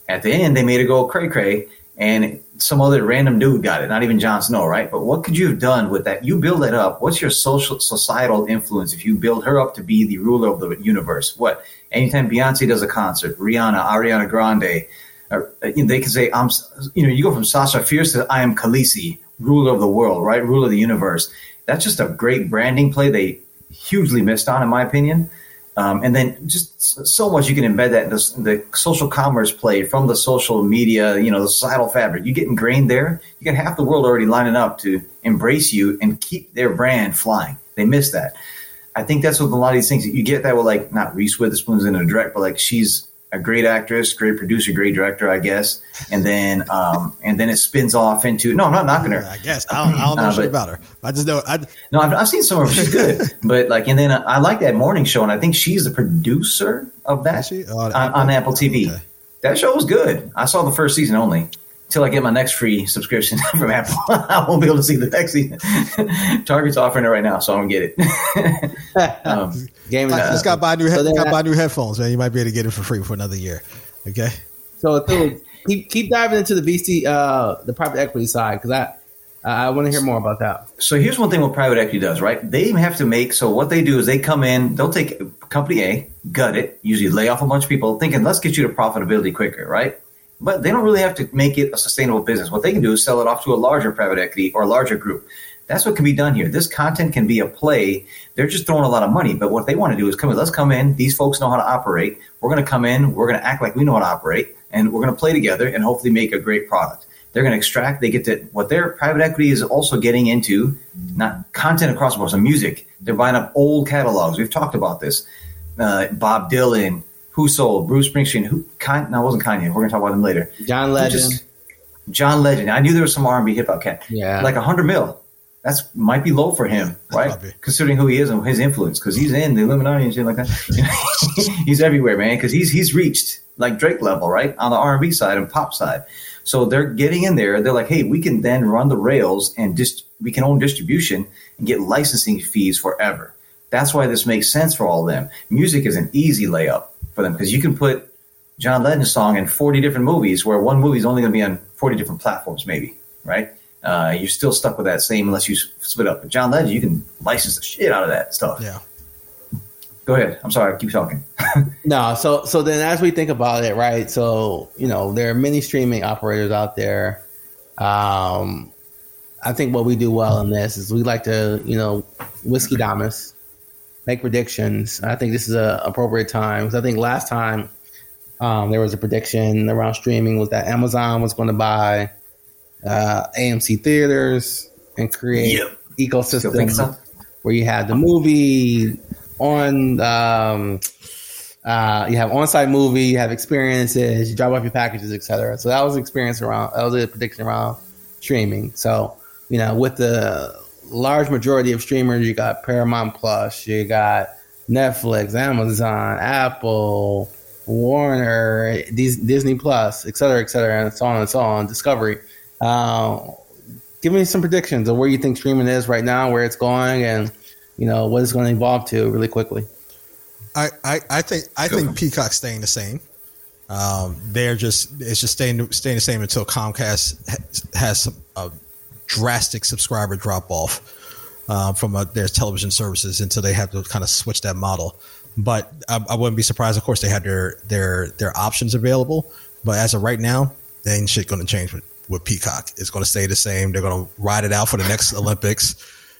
at the end, they made her go cray cray, and some other random dude got it, not even Jon Snow, right? But what could you have done with that? You build it up. What's your social societal influence if you build her up to be the ruler of the universe? What? Anytime Beyonce does a concert, Rihanna, Ariana Grande, or, you know, they can say, "I'm," you know, you go from Sasha Fierce to "I am Khaleesi, ruler of the world, right, ruler of the universe." That's just a great branding play. They hugely missed on, in my opinion. Um, and then just so much you can embed that in the, the, social commerce play from the social media, you know, the societal fabric. You get ingrained there. You get half the world already lining up to embrace you and keep their brand flying. They miss that. I think that's what a lot of these things you get that with like not Reese Witherspoon's in a direct, but like she's a great actress, great producer, great director, I guess. And then, um, and then it spins off into no, I'm not knocking her. I guess I don't, I don't know uh, but, about her. I just know. I, no, I've, I've seen some of her. She's good, but like, and then I, I like that morning show, and I think she's the producer of that oh, on, on, Apple TV. Okay. That show was good. I saw the first season only until I get my next free subscription from Apple. I won't be able to see the next season. Target's offering it right now, so I'm gonna get it. um, Game uh, just got buy new so got buy new headphones, man. You might be able to get it for free for another year. Okay. So keep keep diving into the VC, uh, the private equity side, because I I want to hear more about that. So here's one thing what private equity does, right? They even have to make so what they do is they come in, they'll take company A, gut it, usually lay off a bunch of people, thinking let's get you to profitability quicker, right? But they don't really have to make it a sustainable business. What they can do is sell it off to a larger private equity or a larger group. That's what can be done here. This content can be a play. They're just throwing a lot of money, but what they want to do is come in. Let's come in. These folks know how to operate. We're going to come in. We're going to act like we know how to operate, and we're going to play together and hopefully make a great product. They're going to extract. They get to what their private equity is also getting into, not content across the board, so music. They're buying up old catalogs. We've talked about this. Uh, Bob Dylan, who sold Bruce Springsteen? Who? Kanye, no, it wasn't Kanye. We're gonna talk about him later. John Legend. Just, John Legend. I knew there was some R and B hip hop cat. Yeah, like a hundred mil. that's might be low for him, right? Considering who he is and his influence, because he's in the Illuminati and shit like that. he's everywhere, man. Because he's he's reached like Drake level, right, on the R and B side and pop side. So they're getting in there. They're like, hey, we can then run the rails and just we can own distribution and get licensing fees forever. That's why this makes sense for all of them. Music is an easy layup for them because you can put John Legend's song in 40 different movies where one movie is only going to be on 40 different platforms, maybe, right? Uh, you're still stuck with that same unless you split up. But John Legend, you can license the shit out of that stuff. Yeah. Go ahead. I'm sorry. I Keep talking. no. So so then as we think about it, right? So you know there are many streaming operators out there. Um, I think what we do well in this is we like to you know whiskey damas make predictions. I think this is a appropriate time because I think last time um, there was a prediction around streaming was that Amazon was going to buy uh, AMC theaters and create yep. ecosystem so. where you had the movie on. Um, uh, you have on-site movie, you have experiences, you drop off your packages, etc. So that was experience around. That was a prediction around streaming. So you know, with the large majority of streamers, you got Paramount Plus, you got Netflix, Amazon, Apple, Warner, Disney Plus, et cetera, et cetera, and so on and so on. Discovery. Uh, give me some predictions of where you think streaming is right now, where it's going, and you know what it's going to evolve to really quickly. I, I, I think I think Peacock's staying the same. Um, they're just it's just staying staying the same until Comcast has a drastic subscriber drop off uh, from a, their television services until they have to kind of switch that model. But I, I, wouldn't be surprised. Of course, they had their their their options available, but as of right now, they ain't shit going to change with, with Peacock. It's going to stay the same. They're going to ride it out for the next Olympics,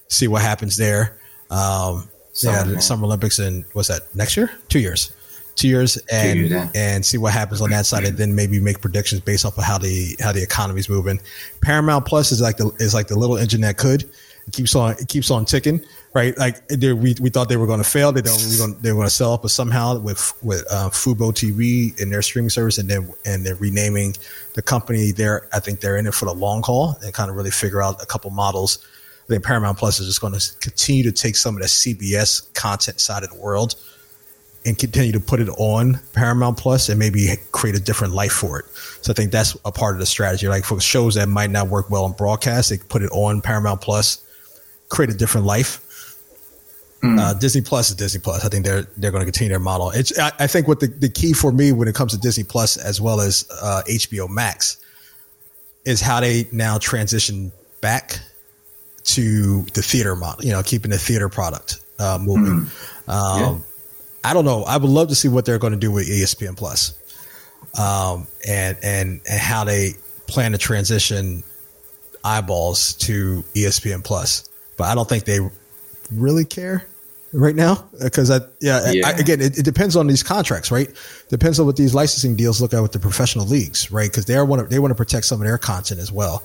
see what happens there. Um, yeah, the Summer Olympics in what's that next year? Two years, two years, and and see what happens on that side, and then maybe make predictions based off of how the how the economy's moving. Paramount Plus is like the is like the little engine that could. It keeps on it keeps on ticking right? Like we, we thought they were going to fail. They don't. We they were going to sell up, but somehow with with uh, Fubo TV and their streaming service, and then and they're renaming the company. There, I think they're in it for the long haul and kind of really figure out a couple models. I think Paramount Plus is just going to continue to take some of the CBS content side of the world and continue to put it on Paramount Plus and maybe create a different life for it. So I think that's a part of the strategy. Like for shows that might not work well on broadcast, they put it on Paramount Plus, create a different life Mm. Uh, Disney Plus is Disney Plus. I think they're they're going to continue their model. It's I, I, think what the, the key for me when it comes to Disney Plus as well as uh, HBO Max is how they now transition back to the theater model. You know, keeping the theater product uh, moving. Mm. Um, yeah. I don't know. I would love to see what they're going to do with ESPN Plus, um, and and and how they plan to transition eyeballs to ESPN Plus. But I don't think they really care right now because I yeah, yeah. I, again it, it, depends on these contracts right depends on what these licensing deals look at with the professional leagues right because they want to they want to protect some of their content as well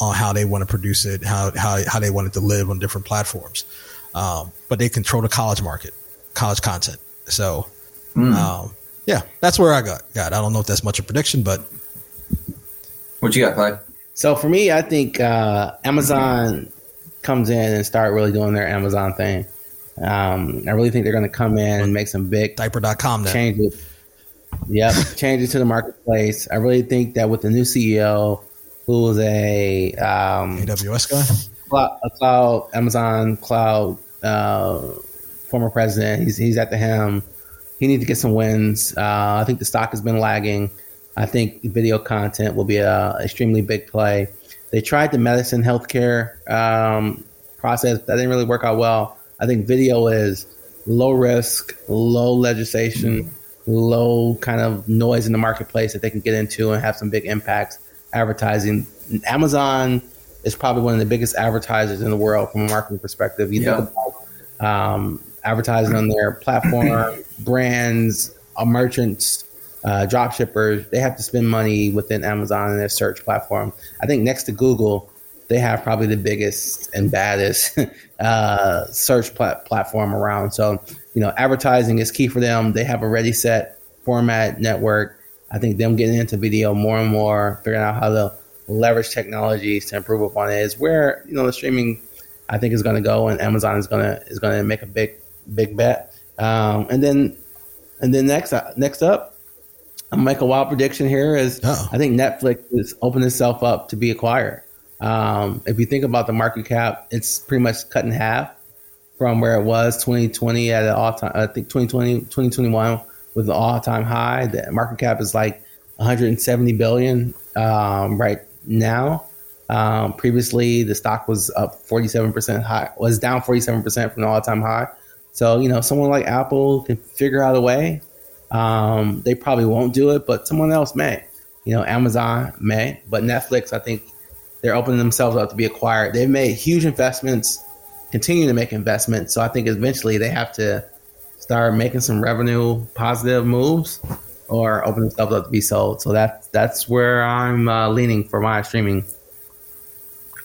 on how they want to produce it how how, how they want it to live on different platforms um, but they control the college market college content so mm. um, yeah that's where I got got I don't know if that's much a prediction but what you got Clyde? so for me I think uh, Amazon comes in and start really doing their Amazon thing. Um, I really think they're going to come in and make some big diaper.com then. changes. Yep, changes to the marketplace. I really think that with the new CEO, who's a um, AWS guy, cloud, a cloud Amazon cloud uh, former president, he's he's at the helm. He needs to get some wins. Uh, I think the stock has been lagging. I think video content will be a extremely big play. They tried the medicine healthcare um, process that didn't really work out well. I think video is low risk, low legislation, low kind of noise in the marketplace that they can get into and have some big impacts. Advertising, Amazon is probably one of the biggest advertisers in the world from a marketing perspective. You yeah. think about um, advertising on their platform, brands, uh, merchants, uh, drop shippers, they have to spend money within Amazon and their search platform. I think next to Google, they have probably the biggest and baddest uh, search plat- platform around. So, you know, advertising is key for them. They have a ready set format network. I think them getting into video more and more, figuring out how to leverage technologies to improve upon it is where, you know, the streaming I think is going to go, and Amazon is going to is going to make a big big bet. Um, and then and then next uh, next up, I'm gonna make a wild prediction here. Is Uh-oh. I think Netflix is opening itself up to be acquired. Um, if you think about the market cap, it's pretty much cut in half from where it was 2020 at an all time. I think 2020 2021 was an all time high. The market cap is like 170 billion um, right now. Um, previously, the stock was up 47% high, was down 47% from the all time high. So, you know, someone like Apple can figure out a way. Um, they probably won't do it, but someone else may. You know, Amazon may, but Netflix, I think they're opening themselves up to be acquired. They've made huge investments, continue to make investments. So I think eventually they have to start making some revenue positive moves or open themselves up to be sold. So that's that's where I'm uh, leaning for my streaming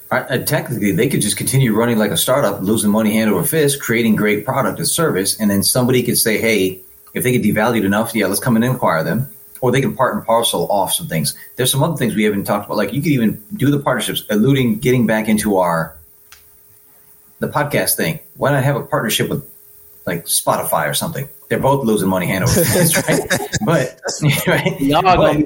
uh, technically, they could just continue running like a startup, losing money hand over fist, creating great product and service, and then somebody could say, "Hey, if they get devalued enough, yeah, let's come and acquire them." Or they can part and parcel off some things. There's some other things we haven't talked about. Like you could even do the partnerships, alluding, getting back into our the podcast thing. Why not have a partnership with like Spotify or something? They're both losing money hand over fist, right? but right, y'all gonna be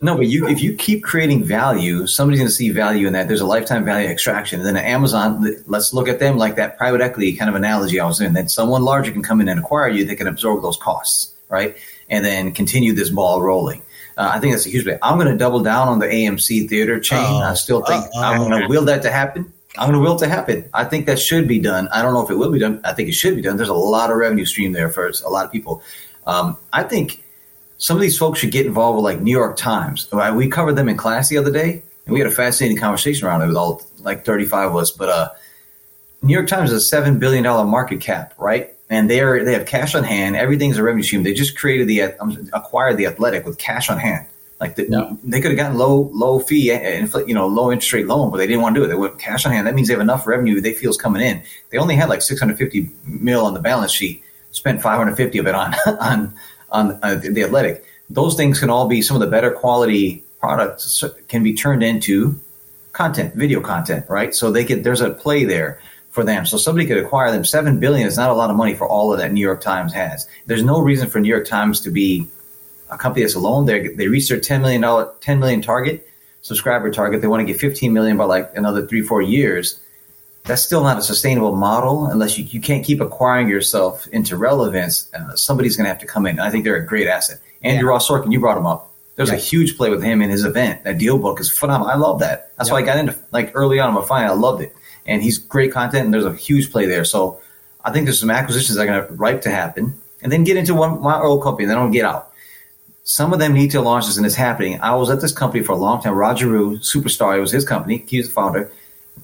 no, but you if you keep creating value, somebody's going to see value in that. There's a lifetime value extraction. And then Amazon, let's look at them like that private equity kind of analogy I was in. That someone larger can come in and acquire you that can absorb those costs, right? And then continue this ball rolling. Uh, I think that's a huge bit. I'm going to double down on the AMC theater chain. I still think Uh-oh. I'm going to will that to happen. I'm going to will it to happen. I think that should be done. I don't know if it will be done. I think it should be done. There's a lot of revenue stream there for a lot of people. Um, I think some of these folks should get involved with like New York Times. We covered them in class the other day, and we had a fascinating conversation around it with all like 35 of us. But uh, New York Times is a seven billion dollar market cap, right? And they are they have cash on hand. Everything's a revenue stream. They just created the um, acquired the Athletic with cash on hand. Like the, yeah. they could have gotten low low fee and you know low interest rate loan, but they didn't want to do it. They went cash on hand. That means they have enough revenue they feel is coming in. They only had like 650 mil on the balance sheet. Spent 550 of it on on on uh, the athletic. Those things can all be some of the better quality products can be turned into content, video content, right? So they could there's a play there for them. So somebody could acquire them. Seven billion is not a lot of money for all of that New York Times has. There's no reason for New York Times to be a company that's alone. They they reached their ten million dollar ten million target subscriber target. They want to get 15 million by like another three four years that's still not a sustainable model unless you, you can't keep acquiring yourself into relevance. Uh, somebody's going to have to come in. I think they're a great asset. Andrew yeah. Ross Sorkin, you brought him up. There's yeah. a huge play with him in his event. That DealBook is phenomenal. I love that. That's yeah. why I got into like early on in my fine. I loved it, and he's great content. And there's a huge play there. So I think there's some acquisitions that are going to ripe to happen, and then get into one my old company, and then I'll get out. Some of them need to launch this, and it's happening. I was at this company for a long time. Roger Rue, superstar, it was his company. He was the founder.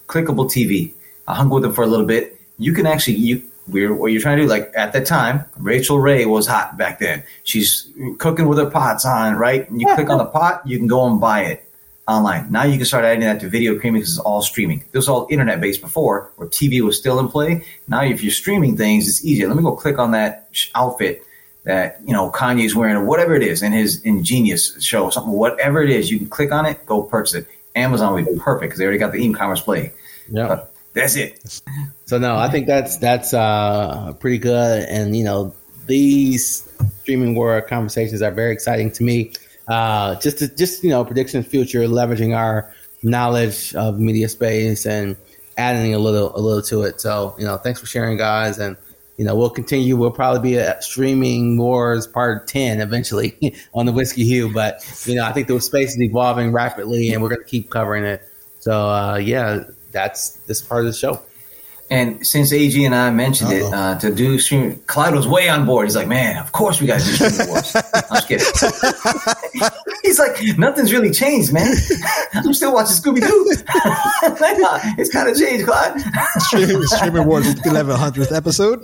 Clickable TV I hung with him for a little bit. You can actually you we're, what you're trying to do. Like at that time, Rachael Ray was hot back then. She's cooking with her pots on, right? And you click on the pot, you can go and buy it online. Now you can start adding that to video streaming because it's all streaming. This was all internet based before, where TV was still in play. Now, if you're streaming things, it's easier. Let me go click on that outfit that you know Kanye's wearing or whatever it is in his ingenious show, something whatever it is. You can click on it, go purchase it. Amazon would be perfect because they already got the e-commerce play. Yeah. That's it. So no, I think that's that's uh, pretty good, and you know these streaming war conversations are very exciting to me. Uh, just to, just you know predictions future, leveraging our knowledge of media space and adding a little a little to it. So you know, thanks for sharing, guys, and you know we'll continue. We'll probably be at streaming wars part ten eventually on the whiskey hue, but you know I think the space is evolving rapidly, and we're going to keep covering it. So uh, yeah, that's this part of the show. And since AG and I mentioned Uh-oh. it uh, to do stream, Clyde was way on board. He's like, "Man, of course we got to do streaming wars." I'm just kidding. He's like, "Nothing's really changed, man. I'm still watching Scooby Doo. it's kind of changed, Clyde." streaming, streaming wars, eleven hundredth episode.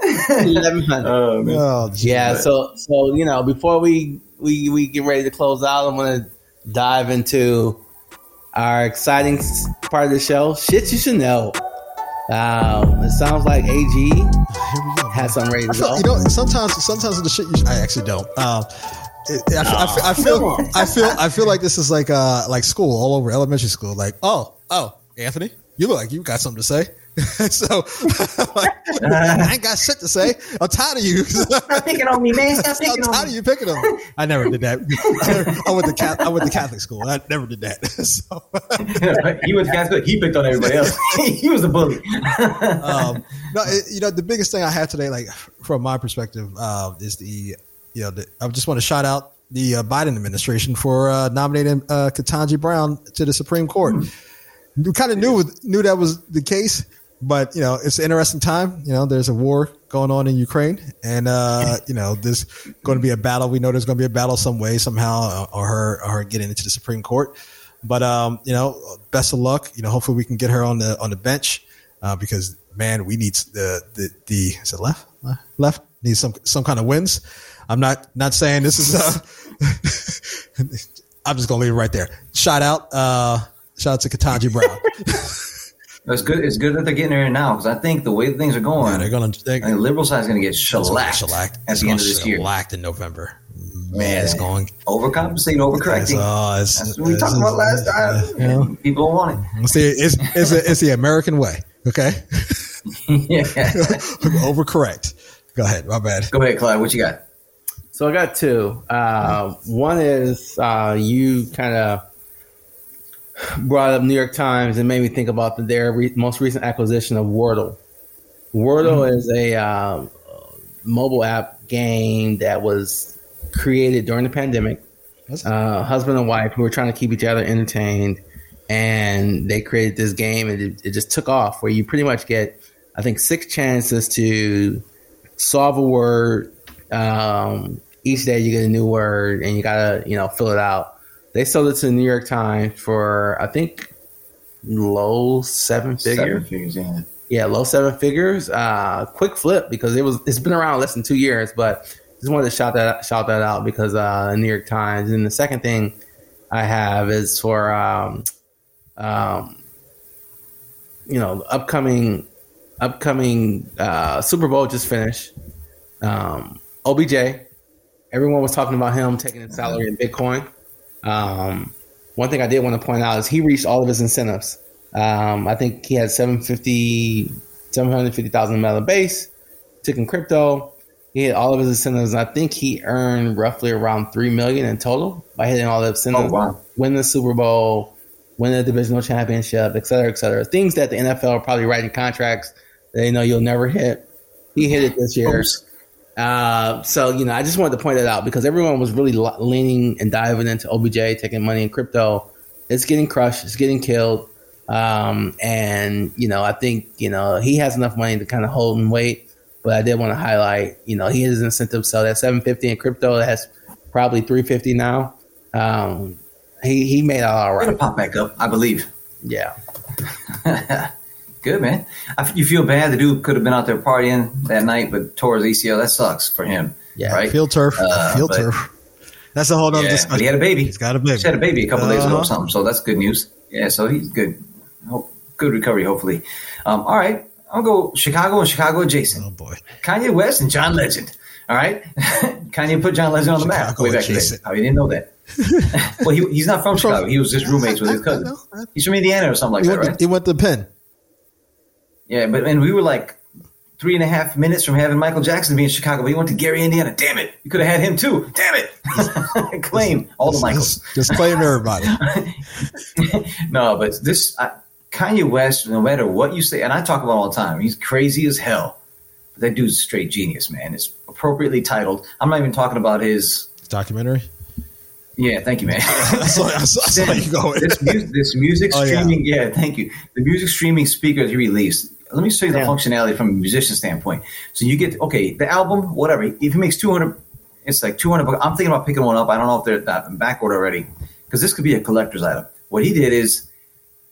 Eleven hundred. Oh, oh, yeah. So, so you know, before we we we get ready to close out, I'm gonna dive into our exciting part of the show. Shit you should know. Um, it sounds like AG has something ready to feel, go. You know, sometimes sometimes the shit you, I actually don't. Um, it, I, I, I, feel I feel I feel like this is like uh like school all over elementary school. Like oh oh Anthony you look like you got something to say. so like, I ain't got shit to say. I'm tired of you. Stop picking on me, man. Stop picking I'm on tired me. of you picking on me. I never did that. I went to Catholic, I went to Catholic school. I never did that. So, he went to Catholic. He picked on everybody else. he was the bully. um, no, it, you know, the biggest thing I had today, like from my perspective, uh, is the you know, the, I just want to shout out the uh, Biden administration for uh, nominating uh, Ketanji Brown to the Supreme Court. We kind of knew knew that was the case, but you know, it's an interesting time. You know, there's a war going on in Ukraine, and uh, you know, there's going to be a battle. We know there's going to be a battle some way, somehow, uh, or her or her getting into the Supreme Court. But um, you know, best of luck. You know, hopefully we can get her on the on the bench uh, because man, we need the the the is it left left needs some some kind of wins. I'm not not saying this is. Uh, I'm just gonna leave it right there. Shout out, uh, shout out to Ketanji Brown. It's good. It's good that they're getting her in now because I think the way things are going, Yeah, they're gonna they're, I think the liberal side is going to get it's gonna shellacked, shellacked. at It's the end of this year. shellacked in November. Man, Man, it's going. overcompensating, overcorrecting. It's, uh, it's, That's what we it's- talked about last time. you know, People don't want it. the it's it's, the- it's the American way. Okay, yeah. overcorrect. Go ahead. My bad. Go ahead, Clyde. What you got? So I got two. Uh, one is uh, you kind of brought up New York Times and made me think about the, their re- most recent acquisition of Wordle. Wordle is a um, mobile app game that was created during the pandemic. Uh, husband and wife who were trying to keep each other entertained, and they created this game, and it, it just took off. Where you pretty much get, I think, six chances to solve a word. Um, each day you get a new word, and you gotta, you know, fill it out. They sold it to the New York Times for, I think, low seven. Seven figures, yeah. Yeah, low seven figures. Uh, quick flip because it was it's been around less than two years, but just wanted to shout that shout that out because uh, New York Times. And the second thing I have is for um, um, you know upcoming upcoming uh, Super Bowl just finished. Um, OBJ, everyone was talking about him taking his salary in Bitcoin. Um, one thing I did want to point out is he reached all of his incentives. Um, I think he had 750 750,000 dollar base, took in crypto. He had all of his incentives. And I think he earned roughly around three million in total by hitting all the incentives. Oh, wow. Win the Super Bowl, win the divisional championship, et cetera, et cetera. Things that the NFL are probably writing contracts that they know you'll never hit. He hit it this year. Oops. Uh, so you know, I just wanted to point that out because everyone was really leaning and diving into OBJ, taking money in crypto. It's getting crushed. It's getting killed. Um, and you know, I think you know he has enough money to kind of hold and wait. But I did want to highlight, you know, he has incentive. So that seven fifty in crypto that has probably three fifty now. Um, he he made all It'll pop back up, I believe. Yeah. Good man. I, you feel bad. The dude could have been out there partying that night, but tore his ACL. That sucks for him. Yeah. Right. Field turf. Uh, Field but- turf. That's a whole other Yeah, discussion. but he had a baby. He's got a baby. She had a baby a couple days ago Uh-huh. or something, so that's good news. Yeah, so he's good. Hope, good recovery, hopefully. Um, all right, I'll go Chicago and Chicago adjacent. Oh boy. Kanye West and John Legend. All right, Kanye put John Legend on the map Chicago way back then. adjacent. Oh, you didn't know that? well, he, he's not from Chicago. He was just roommates with his cousin. He's from Indiana or something like He that, went, right? he went to Penn. Yeah, but and we were like three and a half minutes from having Michael Jackson be in Chicago, but he went to Gary, Indiana. Damn it, you could have had him too. Damn it, claim all the Michaels. Just, claim everybody. no, but this I, Kanye West, no matter what you say, and I talk about all the time, he's crazy as hell. But that dude's a straight genius, man. It's appropriately titled. I'm not even talking about his. Documentary. Yeah, thank you, man. I saw, I saw, I saw you going. this, mu- this music Oh, yeah. streaming, yeah. thank you. The music streaming speaker that he released. Let me show you the Yeah. functionality from a musician standpoint. So you get okay, the album, whatever. If he makes two hundred, it's like two hundred. bucks. I'm thinking about picking one up. I don't know if they're that backward already because this could be a collector's item. What he did is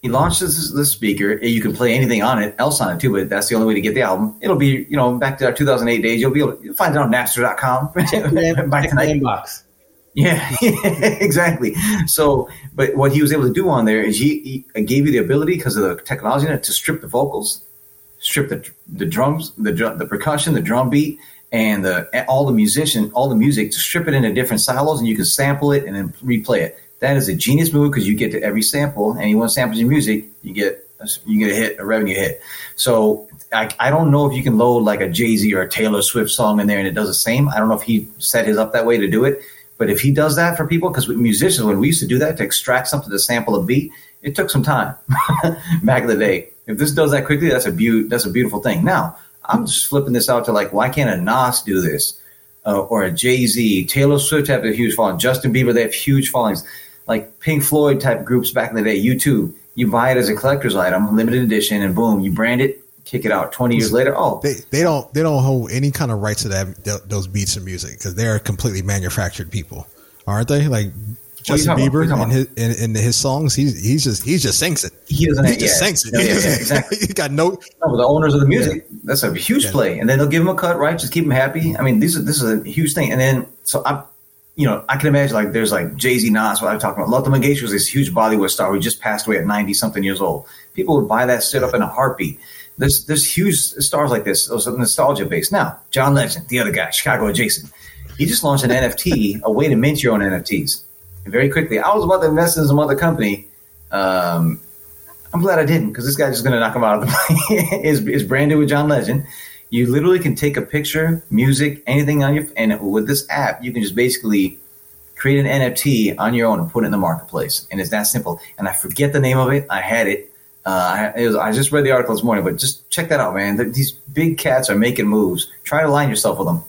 he launched this, this speaker. and You can play anything on it, else on it too, but that's the only way to get the album. It'll be, you know, back to our 2008 days. You'll be able to find it on Napster.com by tonight. inbox. Yeah, exactly. So, but what he was able to do on there is he, he gave you the ability because of the technology in it to strip the vocals, strip the the drums, the drum, the percussion, the drum beat, and the all the musician, all the music to strip it into different silos, and you can sample it and then replay it. That is a genius move because you get to every sample, and you want samples your music, you get you get a hit, a revenue hit. So I, I don't know if you can load like a Jay Z or a Taylor Swift song in there and it does the same. I don't know if he set his up that way to do it, but if he does that for people, because musicians when we used to do that to extract something to sample a beat, it took some time back in the day. If this does that quickly, that's a be- that's a beautiful thing. Now I'm just flipping this out to like, why can't a Nas do this? Uh, or a Jay Z, Taylor Swift have a huge following, Justin Bieber, they have huge followings, like Pink Floyd type groups back in the day. U2, you buy it as a collector's item, limited edition, and boom, you brand it, kick it out. Twenty years later, oh, they they don't they don't hold any kind of rights to that those beats and music because they're completely manufactured people, aren't they? Like Justin Bieber and his in, in, his songs, he's he's just he just sings it. He doesn't. He just yeah. sings it. Yeah, yeah, yeah exactly. he got no. No, the owners of the music. That's a huge play, and then they'll give him a cut, right? Just keep him happy. I mean, this is this is a huge thing. And then so I, you know, I can imagine like there's like Jay Z, Nas. What I'm talking about. Lata Mangeshkar was this huge Bollywood star who just passed away at 90 something years old. People would buy that shit up in a heartbeat. There's there's huge stars like this. Those nostalgia base. Now, John Legend, the other guy, Chicago adjacent. He just launched an NFT, a way to mint your own NFTs very quickly. I was about to invest in some other company. Um, I'm glad I didn't because this guy's just going to knock him out of the play. is is branded with John Legend. You literally can take a picture, music, anything on your, and with this app, you can just basically create an NFT on your own and put it in the marketplace. And it's that simple. And I forget the name of it. I had it. Uh, I, it was, I just read the article this morning, but just check that out, man. These big cats are making moves. Try to align yourself with them,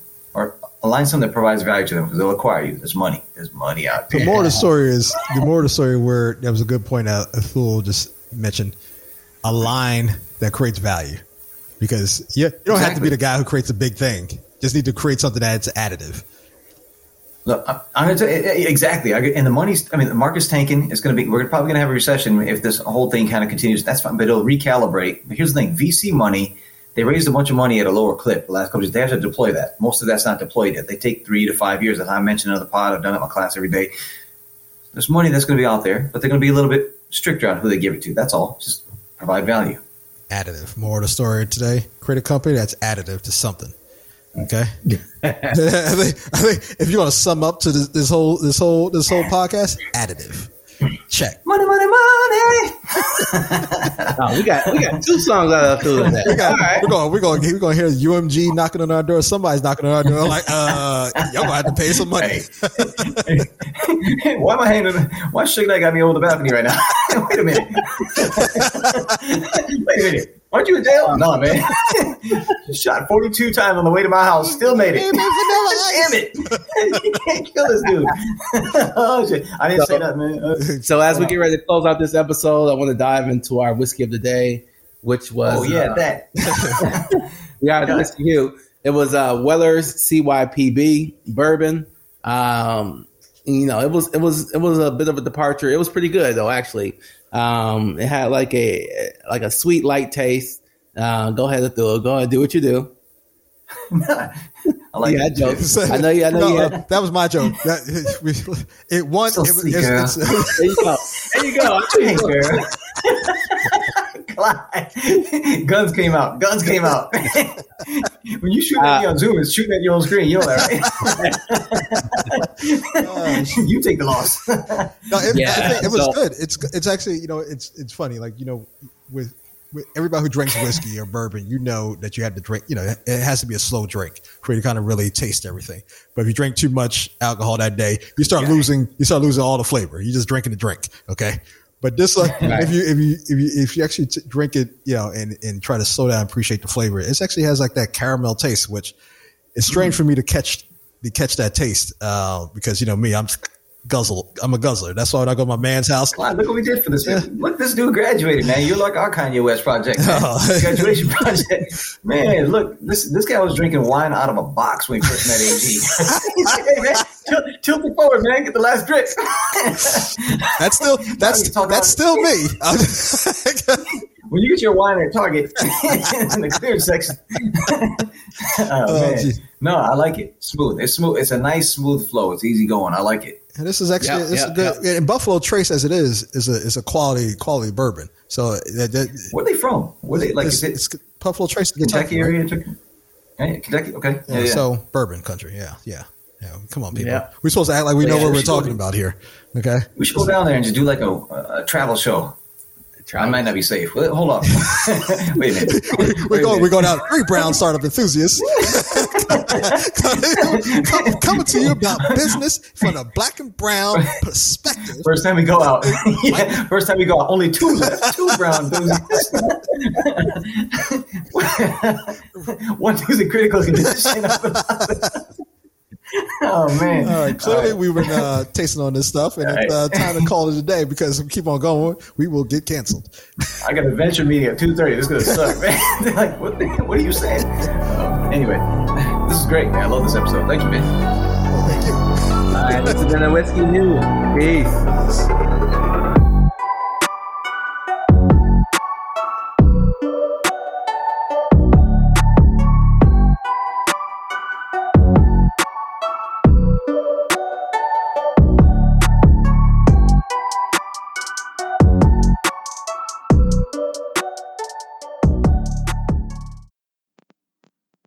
align something that provides value to them because they'll acquire you. There's money. There's money out there. The more of the story is the more of the story where that was a good point that fool just mentioned. a line that creates value because you, you don't exactly. have to be the guy who creates a big thing. Just need to create something that's additive. Look, I'm going to tell you, exactly. And the money's, I mean, the market's tanking. It's going to be, we're probably going to have a recession if this whole thing kind of continues. That's fine, but it'll recalibrate. But here's the thing VC money they raised a bunch of money at a lower clip the last couple years. They have to deploy that. Most of that's not deployed yet. They take three to five years. As I mentioned in the pod, I've done it in my class every day. There's money that's going to be out there, but they're going to be a little bit stricter on who they give it to. That's all. Just provide value. Additive. More of the story today. Create a company that's additive to something. Okay. I, think, I think if you want to sum up to this, this whole this whole this whole podcast, additive. Check. Money, money, money. oh, we got we got two songs out of that. We got, right. We're going we're going we're going to hear UMG knocking on our door. Somebody's knocking on our door. Like, uh, y'all gonna have to pay some money. why am I hanging? Why Suge Knight got me over the balcony right now? Wait a minute. Wait a minute. Aren't you in jail? No, man. Shot 42 times on the way to my house. Still made it. Damn it. you can't kill this dude. oh, shit. I didn't so, say that, man. Uh, so, as we get ready to close out this episode, I want to dive into our whiskey of the day, which was. Oh, yeah, uh, that. we got a whiskey here. It was uh, Weller's CYPB bourbon. Um, you know, it was it was it was a bit of a departure. It was pretty good though, actually. Um, it had like a like a sweet light taste. Uh, go ahead and do it. Go ahead, do what you do. I like yeah, jokes. I know you. I know no, you. Uh, that was my joke. That, it won. So it, it's, it's, there you go. There you go. Guns came out. Guns came out. when you shoot at me on Zoom, it's shooting at your own screen. You know that, right? uh, you take the loss. no, it, yeah, it was so, good. It's it's actually you know it's it's funny. Like you know with everybody who drinks whiskey or bourbon, you know that you have to drink. You know, it has to be a slow drink for you to kind of really taste everything. But if you drink too much alcohol that day, you start yeah. losing. You start losing all the flavor. You're just drinking the drink. Okay. But this, like, right. if you if you if you if you actually t- drink it, you know, and and try to slow down, and appreciate the flavor, it actually has like that caramel taste, which is strange mm. for me to catch to catch that taste uh, because you know me, I'm guzzle. I'm a guzzler. That's why when I go to my man's house. Look what we did for this. Yeah. Look, this dude graduated, man. You're like our Kanye West project, oh. graduation project. Man, look, this this guy was drinking wine out of a box when he first met AG. Hey, man, tilt, tilt it forward, man. Get the last drip. that's still that's that's still me. when you get your wine at Target in the clear section. oh, oh, man. No, I like it. Smooth. It's smooth. It's a nice smooth flow. It's easy going. I like it. And this is actually yeah, yeah, good. Yeah. And Buffalo Trace, as it is, is a is a quality quality bourbon. So that, that, where are they from? Where they like? It's, it, it's Buffalo Trace, Kentucky, Kentucky area. Right? Kentucky. Okay. Yeah, So bourbon country. Yeah. Yeah. Yeah. Come on, people. We're supposed to act like we know what we we're talking about here. Okay. We should go down there and just do like a, a travel show I might not be safe. Wait, hold on. Wait a minute. we're going. We're going out. Three brown startup enthusiasts coming to you about business from a black and brown perspective. First time we go out. yeah, first time we go out. Only two left. Two brown enthusiasts. One who's in critical condition. Oh man! All right, clearly right. we've been uh, tasting on this stuff, and it's uh, time to call it a day because if we keep on going, we will get canceled. I got a venture meeting at two thirty. This is gonna suck, man. They're like, what? The, what are you saying? Um, anyway, this is great, man. I love this episode. Thank you, man. Well, thank you. All right, this has been a whiskey news. Peace.